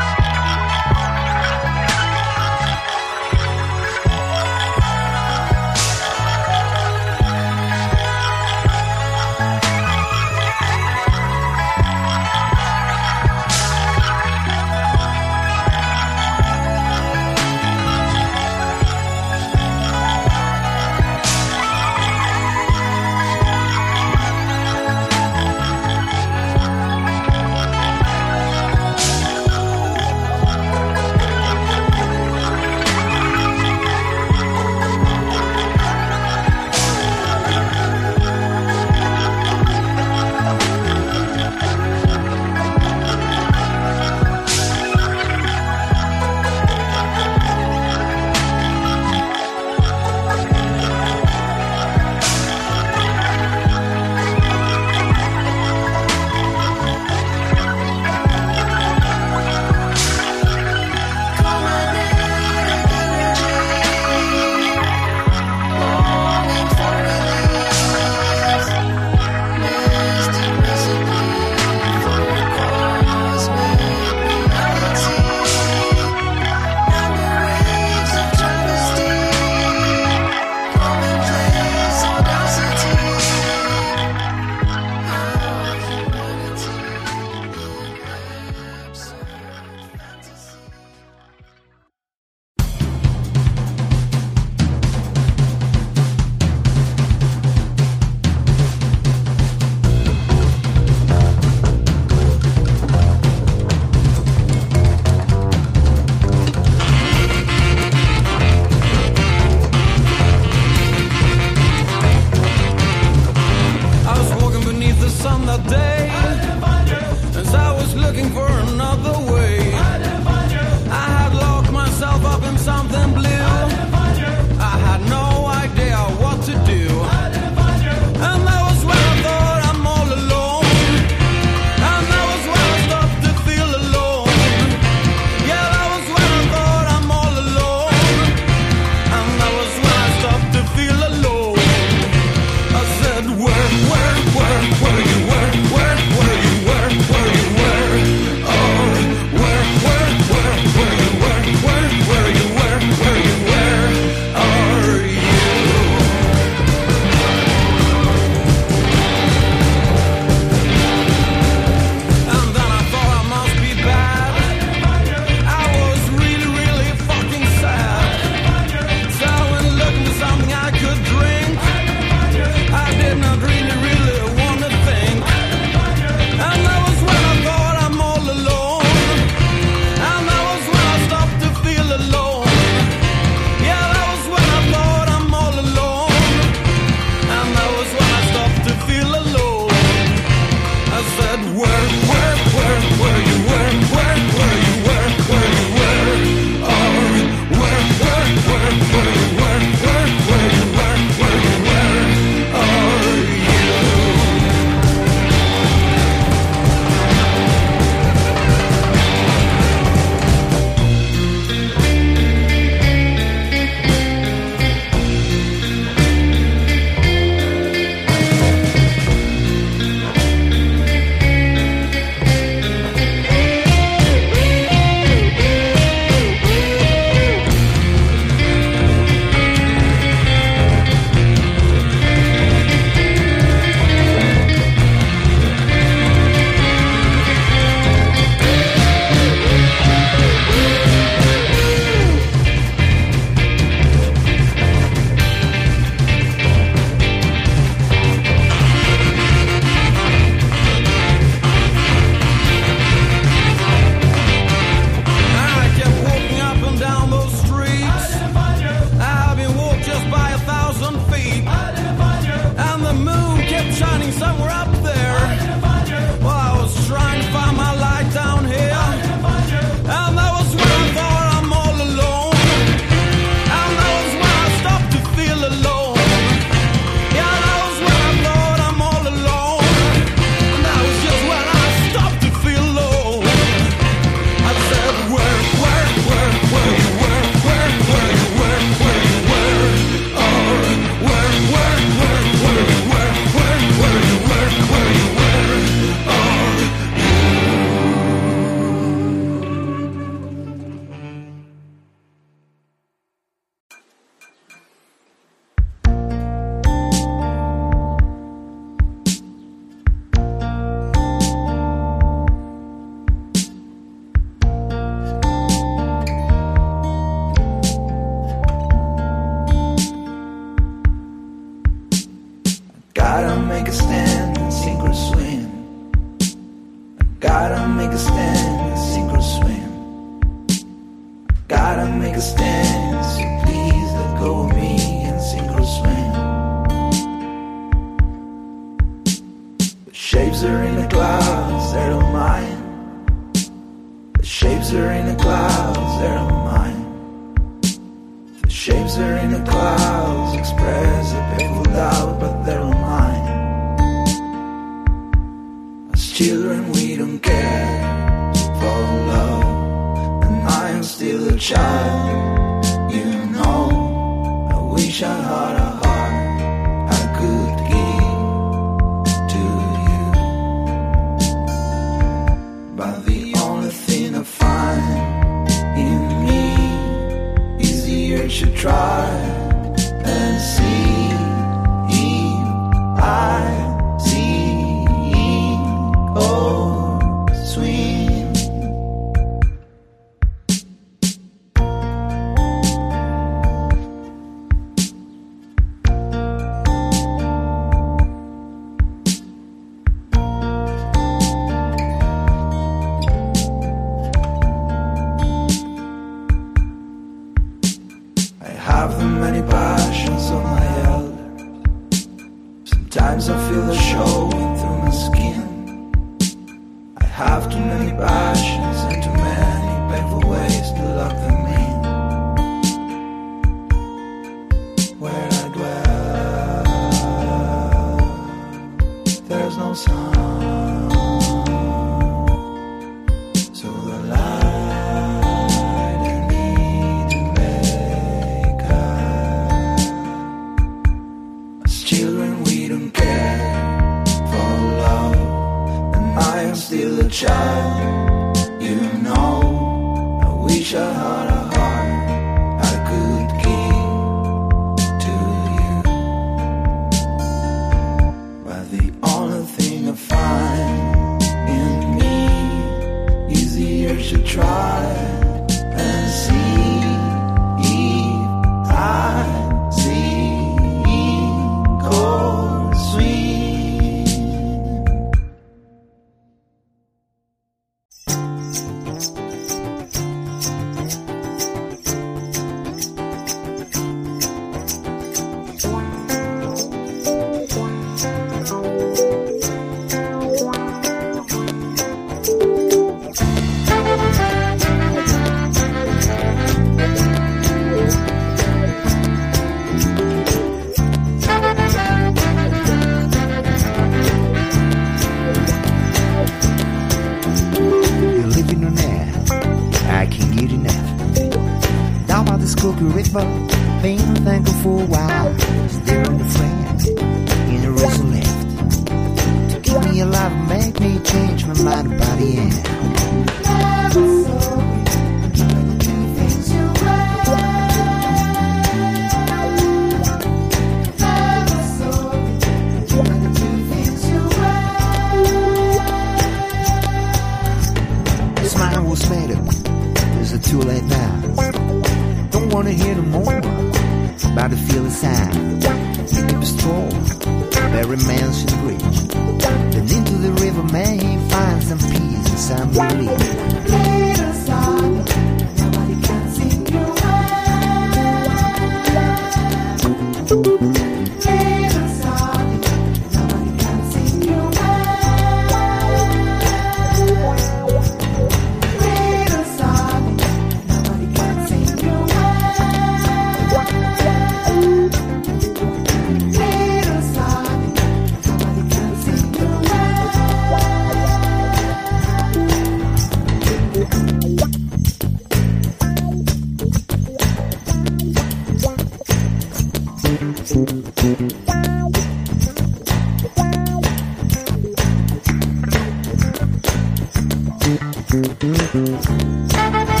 Música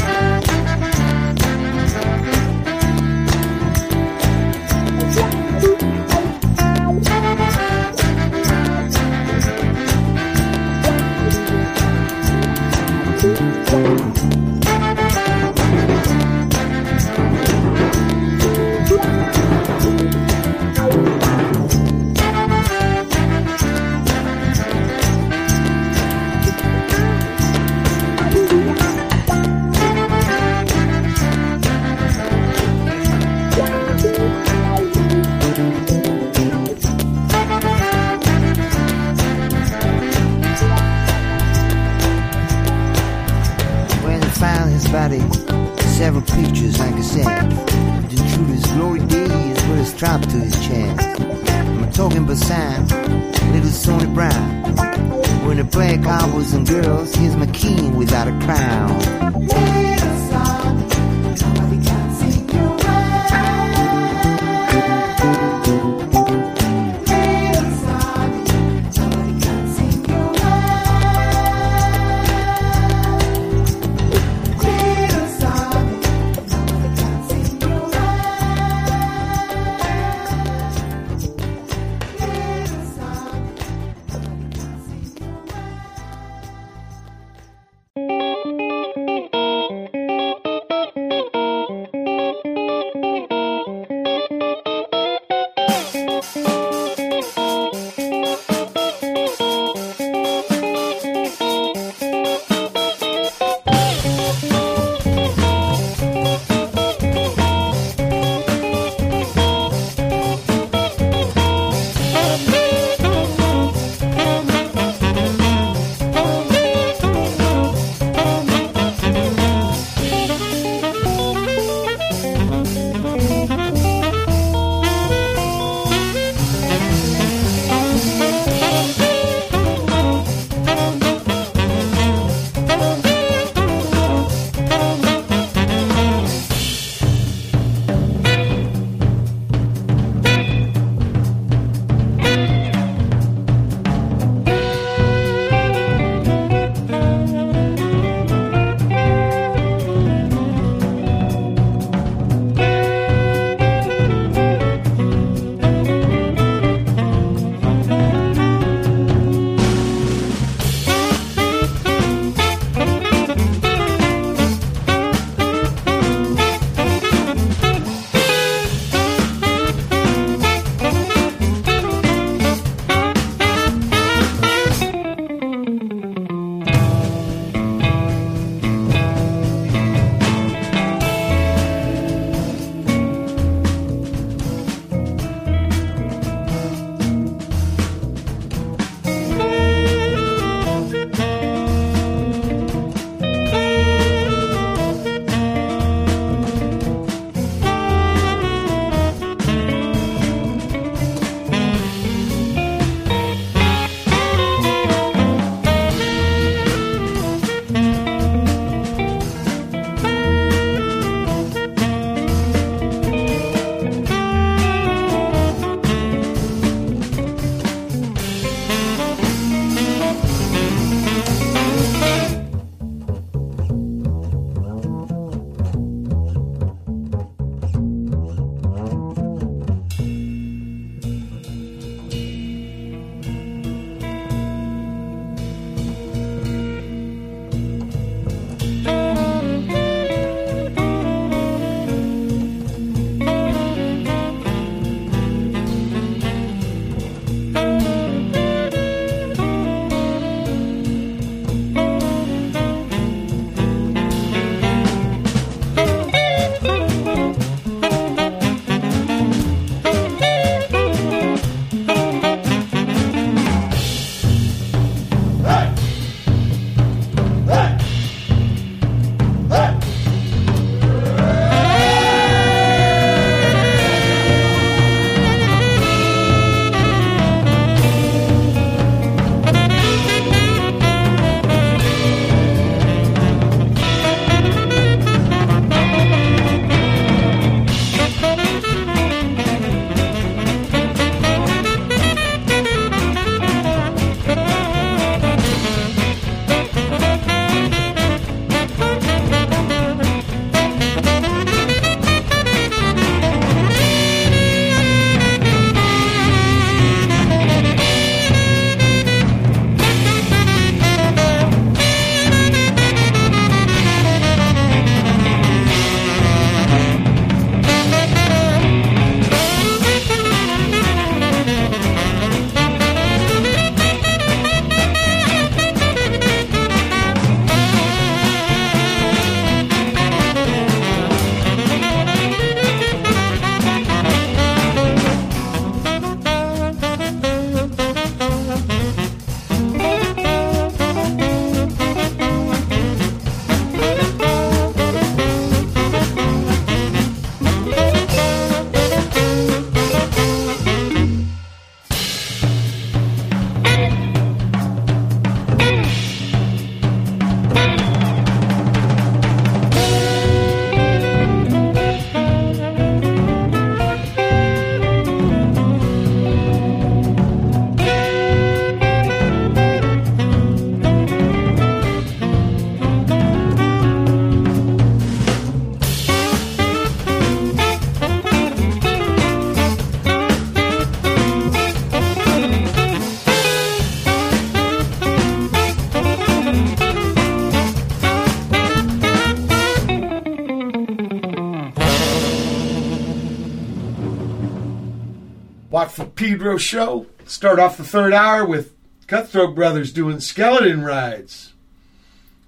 Pedro show. Start off the third hour with Cutthroat Brothers doing skeleton rides.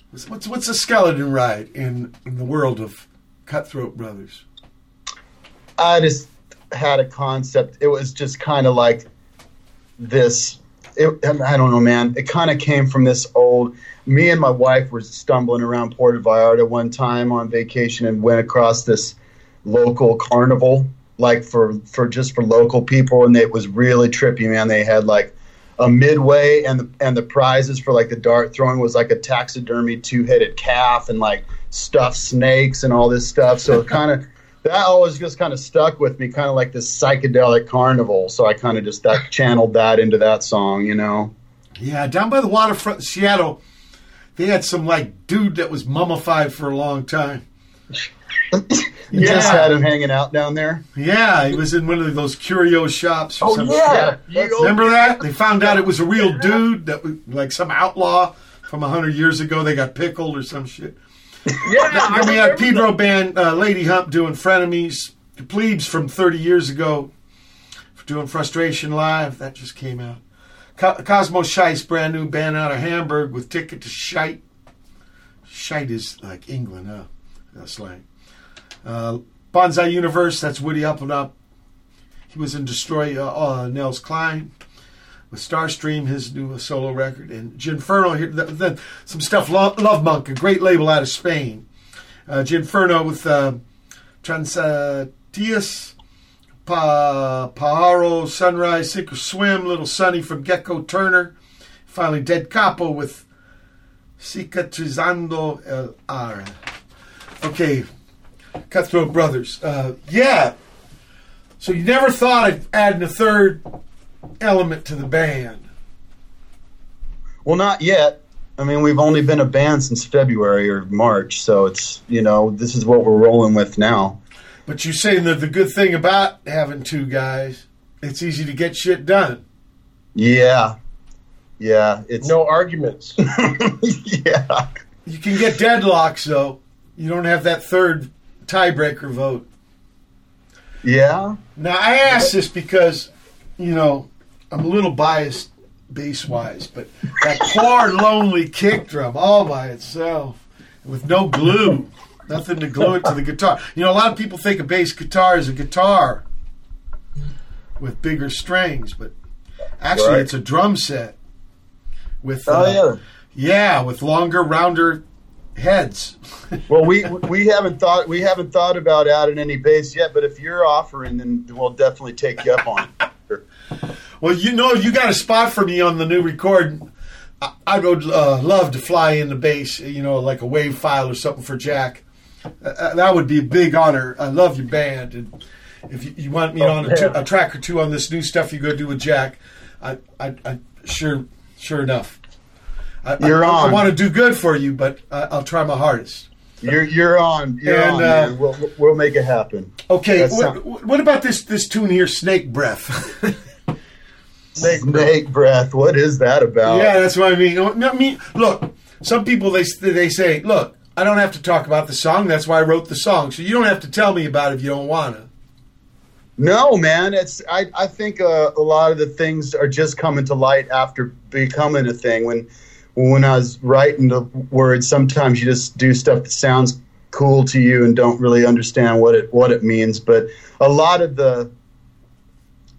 What's what's, a skeleton ride in, in the world of Cutthroat Brothers? I just had a concept. It was just kind of like this. It, I don't know, man. It kind of came from this old. Me and my wife were stumbling around Puerto Vallarta one time on vacation and went across this local carnival, like for for just for local people, and it was really trippy, man. They had like a midway, and the and the prizes for like the dart throwing was like a taxidermy two headed calf and like stuffed snakes and all this stuff. So it kind of that always just kind of stuck with me, kind of like this psychedelic carnival. So I kind of just that channeled that into that song, you know. Yeah, down by the waterfront in Seattle, they had some like dude that was mummified for a long time. You just had him hanging out down there. Yeah, he was in one of those curio shops. Or Oh, some yeah. remember that? They found out it was a real dude that was like some outlaw from a hundred years ago. They got pickled or some shit. Yeah, Then we had Pedro band uh, Ladyhump doing frenemies. The Plebs from 30 years ago doing Frustration Live. That just came out. Co- Kosmoshice, brand new band out of Hamburg with Ticket to Shite. Shite is like England, huh? That's slang. Uh, Bonsai Universe, that's Woody Up and Up. He was in Destroy uh, uh, Nels Klein with Starstream, his new solo record, and Ginferno. Here, th- then some stuff. Lo- Lovemonk, a great label out of Spain. Uh, Ginferno with uh, Transantilles, pa- Pajaro, Sunrise, Sink or Swim, Little Sonny from Gecko Turner. Finally, Dead Capo with Cicatrizando el Aire. Okay, Cutthroat Brothers. Uh, yeah. So you never thought of adding a third element to the band. Well, not yet. I mean, we've only been a band since February or March, so it's you know this is what we're rolling with now. But you're saying that the good thing about having two guys, it's easy to get shit done. Yeah, yeah. It's no arguments. yeah. You can get deadlocks though. You don't have that third tiebreaker vote. Yeah. Now I ask this because, you know, I'm a little biased bass wise, but that poor lonely kick drum all by itself with no glue, nothing to glue it to the guitar. You know, a lot of people think a bass guitar is a guitar with bigger strings, but actually Right. it's a drum set with Oh, uh, yeah. yeah, with longer, rounder heads. Well, we we haven't thought we haven't thought about adding any bass yet, but if you're offering, then we'll definitely take you up on it. Well, you know, you got a spot for me on the new record. I, I would uh, love to fly in the bass, you know, like a wave file or something for Jack. Uh, Uh, that would be a big honor. I love your band, and if you, you want me Oh, on a, yeah. a track or two on this new stuff you go do with Jack, I, I, I sure, sure enough. I, You're I, I want to do good for you, but I, I'll try my hardest. You're you're on. You're And, on. uh. We'll we'll make it happen. Okay, what, what about this this tune here, Snake Breath? Snake, snake breath. What is that about? Yeah, that's what I mean. I mean, look, some people they they say, look, I don't have to talk about the song. That's why I wrote the song. So you don't have to tell me about it if you don't want to. No, man. It's I, I think uh, a lot of the things are just coming to light after becoming a thing. When when I was writing the words, sometimes you just do stuff that sounds cool to you and don't really understand what it what it means. But a lot of the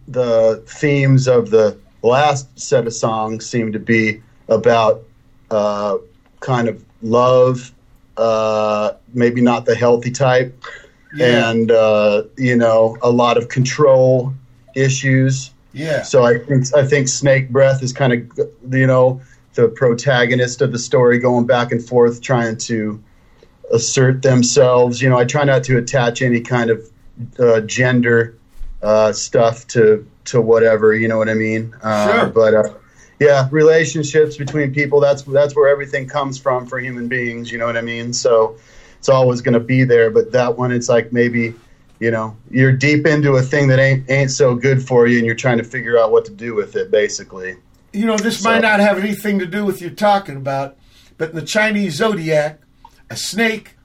the themes of the last set of songs seem to be about uh, kind of love, uh, maybe not the healthy type, Yeah. and uh, you know a lot of control issues. Yeah. So I think I think Snake Breath is kind of you know the protagonist of the story, going back and forth, trying to assert themselves. You know, I try not to attach any kind of uh, gender uh, stuff to to whatever. You know what I mean? Uh, Sure. But uh, yeah, relationships between people. That's that's where everything comes from for human beings. You know what I mean? So it's always going to be there. But that one, it's like maybe you know you're deep into a thing that ain't ain't so good for you, and you're trying to figure out what to do with it, basically. You know, this So- might not have anything to do with you talking about, but in the Chinese zodiac, a snake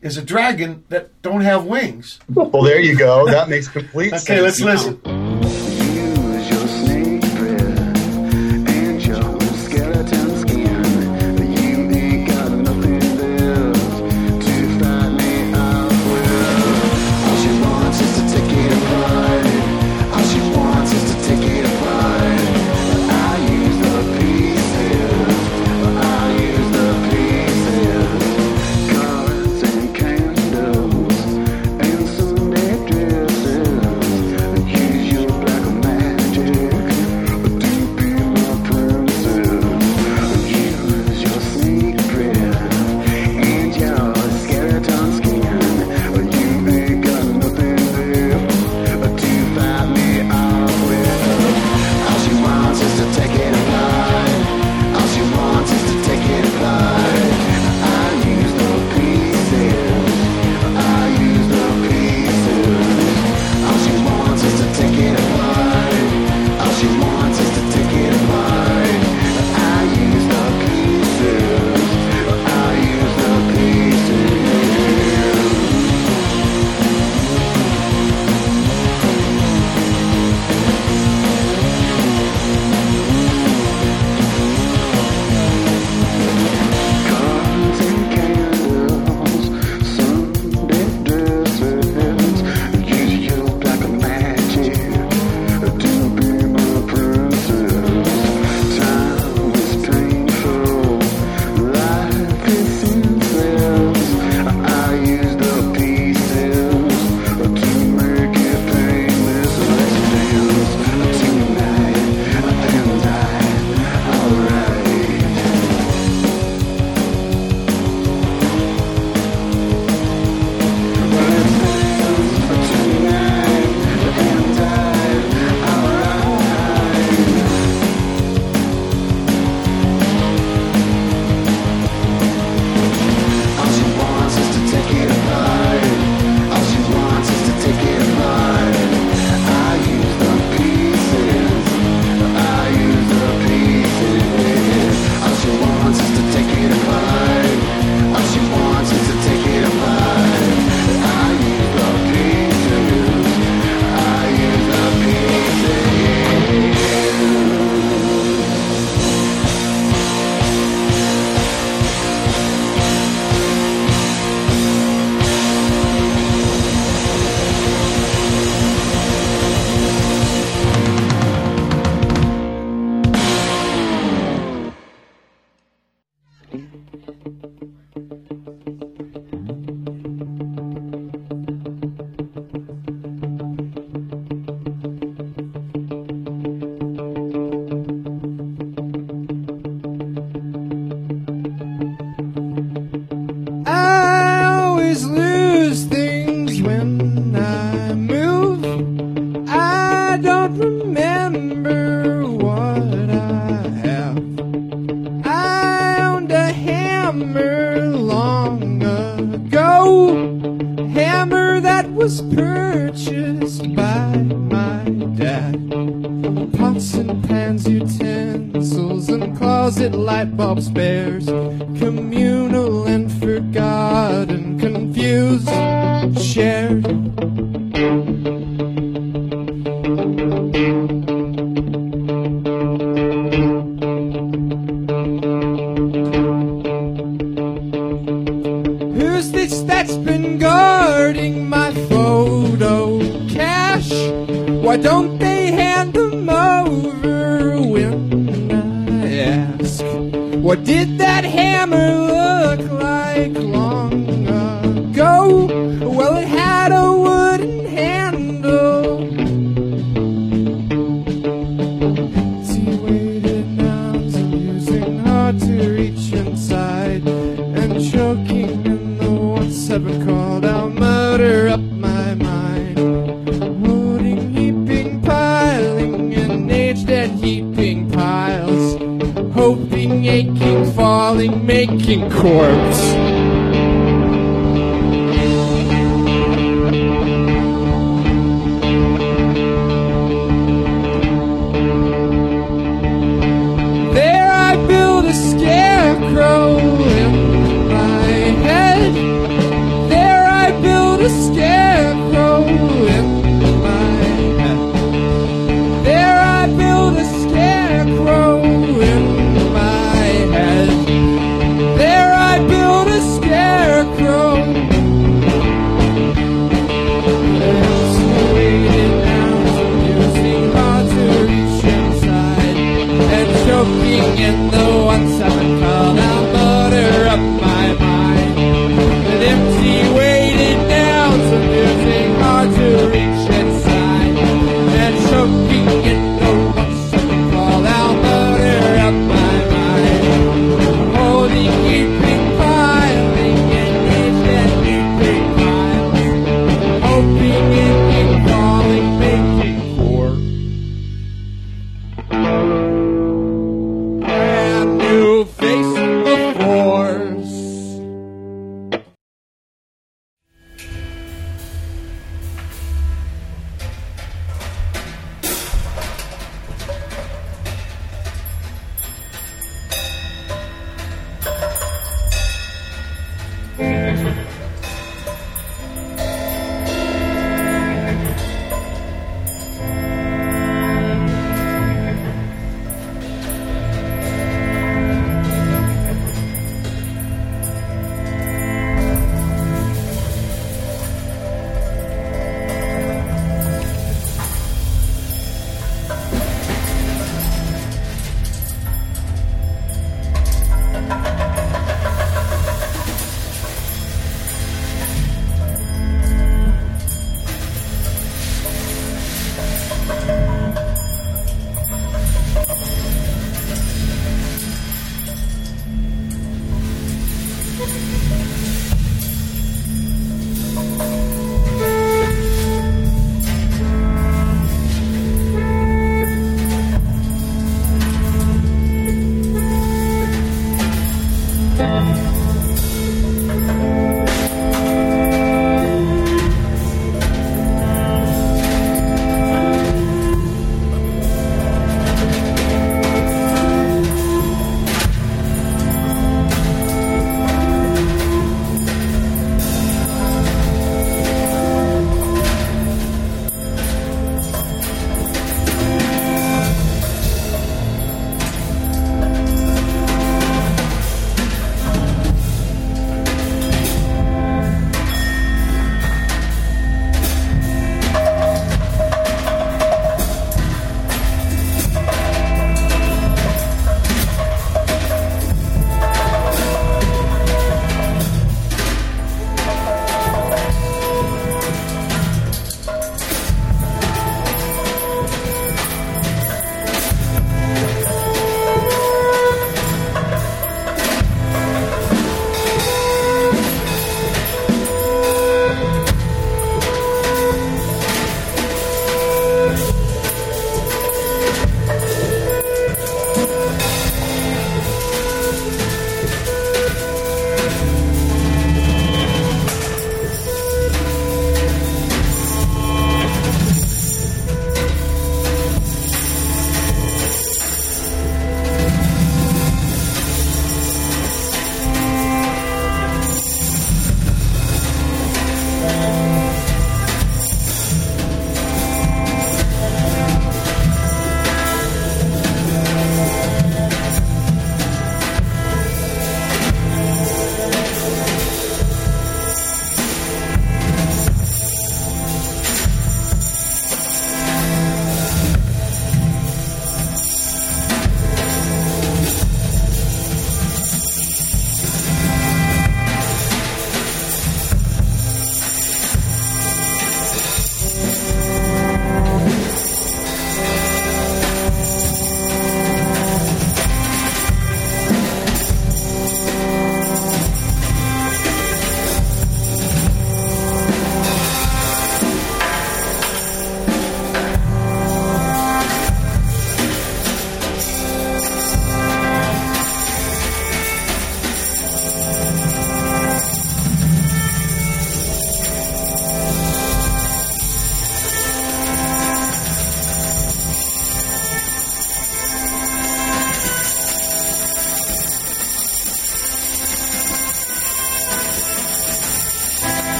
is a dragon that don't have wings. Well, there you go. That makes complete sense. Okay, let's now. listen.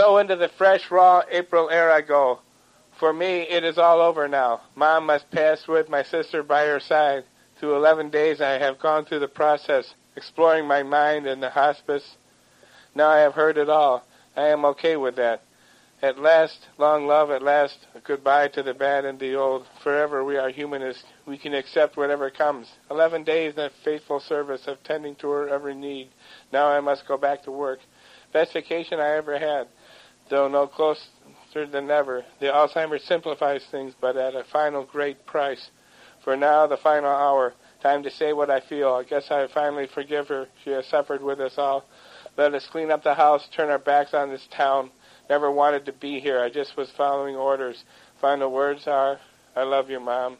So into the fresh, raw April air I go. For me, it is all over now. Mom must pass with my sister by her side. Through 11 days, I have gone through the process, exploring my mind in the hospice. Now I have heard it all. I am okay with that. At last, long love, at last, goodbye to the bad and the old. Forever we are humanists. We can accept whatever comes. Eleven days in faithful service of tending to her every need. Now I must go back to work. Best vacation I ever had, though no closer than ever. The Alzheimer's simplifies things, but at a final great price. For now, the final hour. Time to say what I feel. I guess I finally forgive her. She has suffered with us all. Let us clean up the house, turn our backs on this town. Never wanted to be here. I just was following orders. Final words are, I love you, Mom.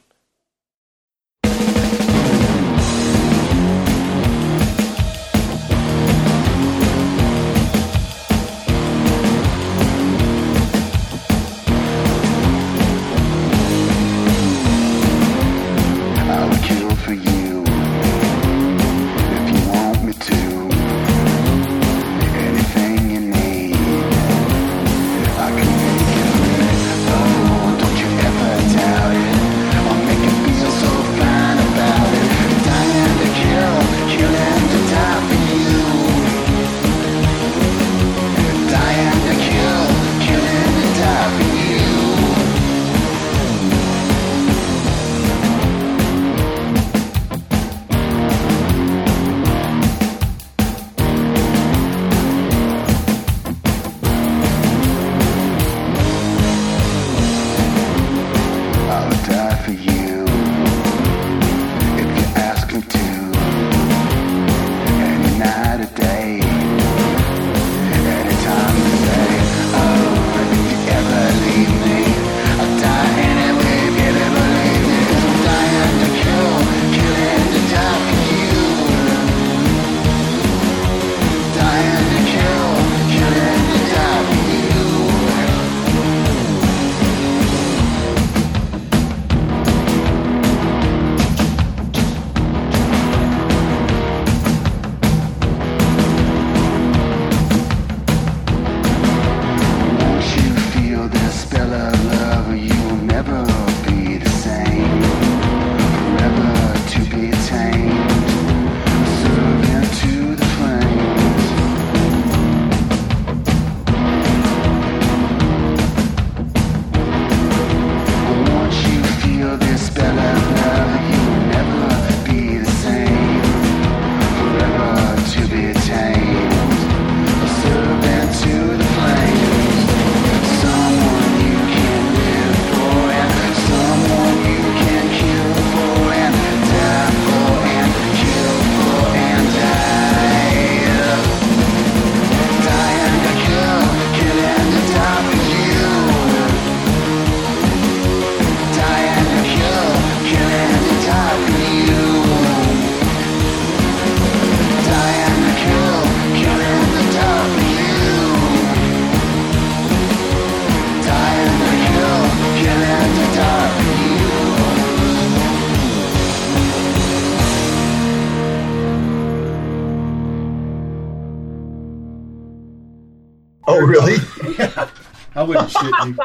Shit.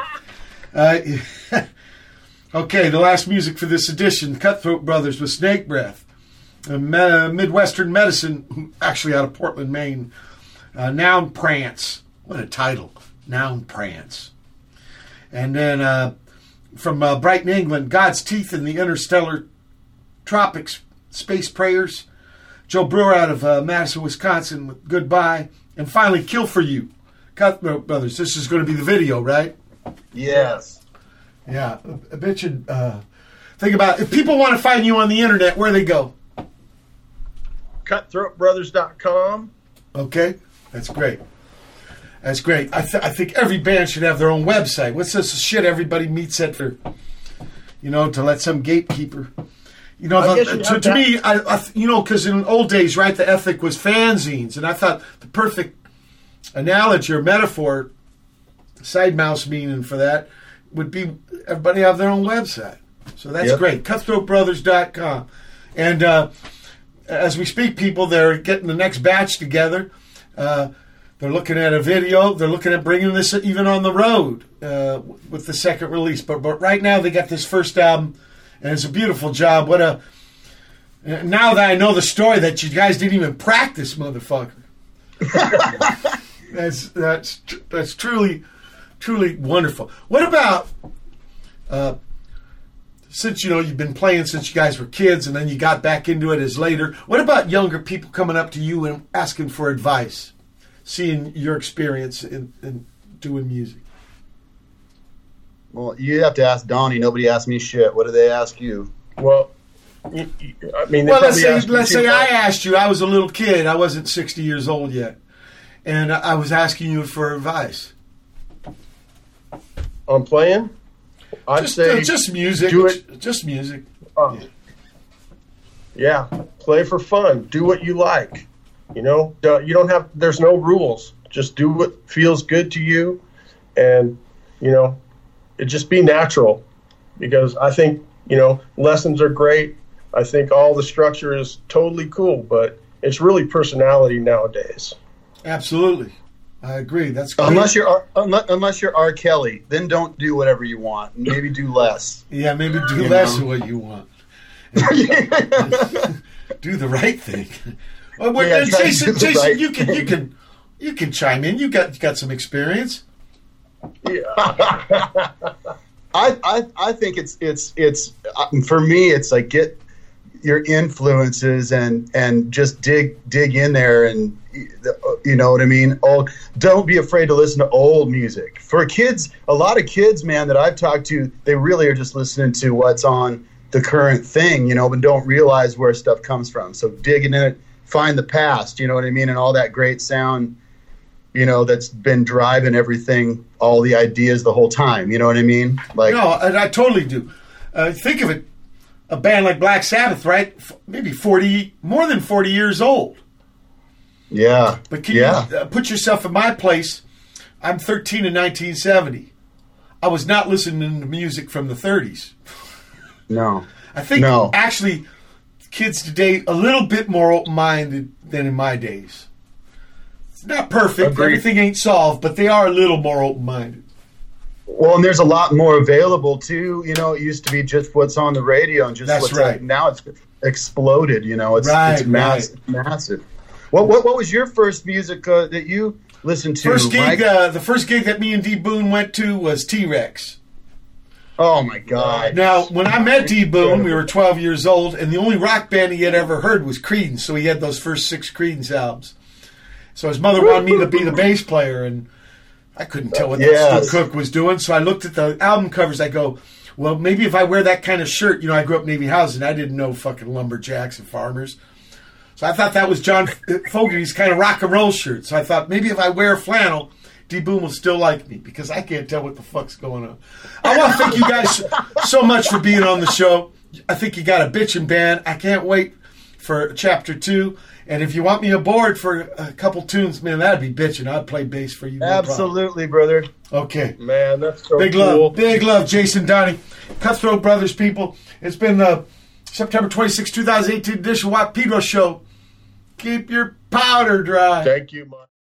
Uh, okay, the last music for this edition Cutthroat Brothers with Snake Breath. Uh, me- Midwestern Medicine, actually out of Portland, Maine. Uh, Noun Prance. What a title. Noun Prance. And then uh, from uh, Brighton, England, God's Teeth in the Interstellar Tropics, Space Prayers. Joe Brewer out of uh, Madison, Wisconsin with Goodbye. And finally, Kill for You. Cutthroat Brothers. This is going to be the video, right? Yes. Yeah. A, a bitch uh, think about it. if people want to find you on the internet, where they go. Cutthroatbrothers.com. Okay, that's great. That's great. I, th- I think every band should have their own website. What's this shit everybody meets at for? You know, to let some gatekeeper. You know, the- you to, to me, I, I you know, because in old days, right, the ethic was fanzines, and I thought the perfect analogy or metaphor, side mouse meaning for that, would be everybody have their own website. So that's Yep. great. Cutthroatbrothers.com. And uh, as we speak, people, they're getting the next batch together. Uh, They're looking at a video. They're looking at bringing this even on the road uh, with the second release. But but right now they got this first album, and it's a beautiful job. What a now that I know the story that you guys didn't even practice, motherfucker. that's that's that's truly truly wonderful. What about uh, since you know you've been playing since you guys were kids, and then you got back into it as later? What about younger people coming up to you and asking for advice, seeing your experience in, in doing music? Well, you have to ask Donnie. Nobody asked me shit. What do they ask you? Well, y- y- I mean, Well, let's say let's say I asked you. I was a little kid. I wasn't sixty years old yet, and I was asking you for advice. on playing. I'd Just, say uh, just music. Do it. Just music. Uh, yeah, play for fun. Do what you like. You know, you don't have. There's no rules. Just do what feels good to you, and you know, it just be natural. Because I think you know lessons are great. I think all the structure is totally cool, but it's really personality nowadays. Absolutely, I agree. That's great. Unless you're R- unless, unless you're R. Kelly, then don't do whatever you want. Maybe do less. yeah, maybe do You less know? of what you want. do the right thing. Well, well, Yeah, and try to Jason, Jason, right you can you can you can chime in. You got you got some experience. Yeah. I, I I think it's it's it's uh, for me. It's like get your influences and and just dig dig in there and you know what I mean. Old, don't be afraid to listen to old music. For kids, a lot of kids, man, that I've talked to, they really are just listening to what's on the current thing, you know, but don't realize where stuff comes from. So digging in it, find the past, you know what I mean, and all that great sound you know, that's been driving everything, all the ideas the whole time. You know what I mean? Like, no, I, I totally do. Uh, think of it, a band like Black Sabbath, right? F- maybe forty, more than forty years old. yeah, But can yeah, you uh, put yourself in my place? I'm 13 in 1970. I was not listening to music from the 30s. no, I think No. actually kids today a little bit more open-minded than in my days. It's not perfect. Agreed. Everything ain't solved, but they are a little more open-minded. Well, and there's a lot more available too. You know, it used to be just what's on the radio and just That's what's right. like, now it's exploded. You know, it's Right, it's massive, massive. What what what was your first music uh, that you listened to? First gig, uh, the first gig that me and D Boon went to was T-Rex. oh my god! Now, when I met D Boon, we were 12 years old, and the only rock band he had ever heard was Creedence. So he had those first six Creedence albums. So his mother wanted me to be the bass player, and I couldn't tell what Yes. that Stu Cook was doing. So I looked at the album covers. I go, well, maybe if I wear that kind of shirt, you know, I grew up Navy housing. I didn't know fucking lumberjacks and farmers. So I thought that was John uh, Fogerty's kind of rock and roll shirt. So I thought maybe if I wear flannel, D Boon will still like me because I can't tell what the fuck's going on. I want to thank you guys so much for being on the show. I think you got a bitchin' band. I can't wait for chapter two. And if you want me aboard for a couple tunes, man, that'd be bitchin'. I'd play bass for you. no problem. Absolutely, brother. Okay. Man, that's so Big cool. love, big love, Jason Donnie, Cutthroat Brothers people. It's been the September 26, 2018 edition of Watt Pedro Show. Keep your powder dry. Thank you, Mike.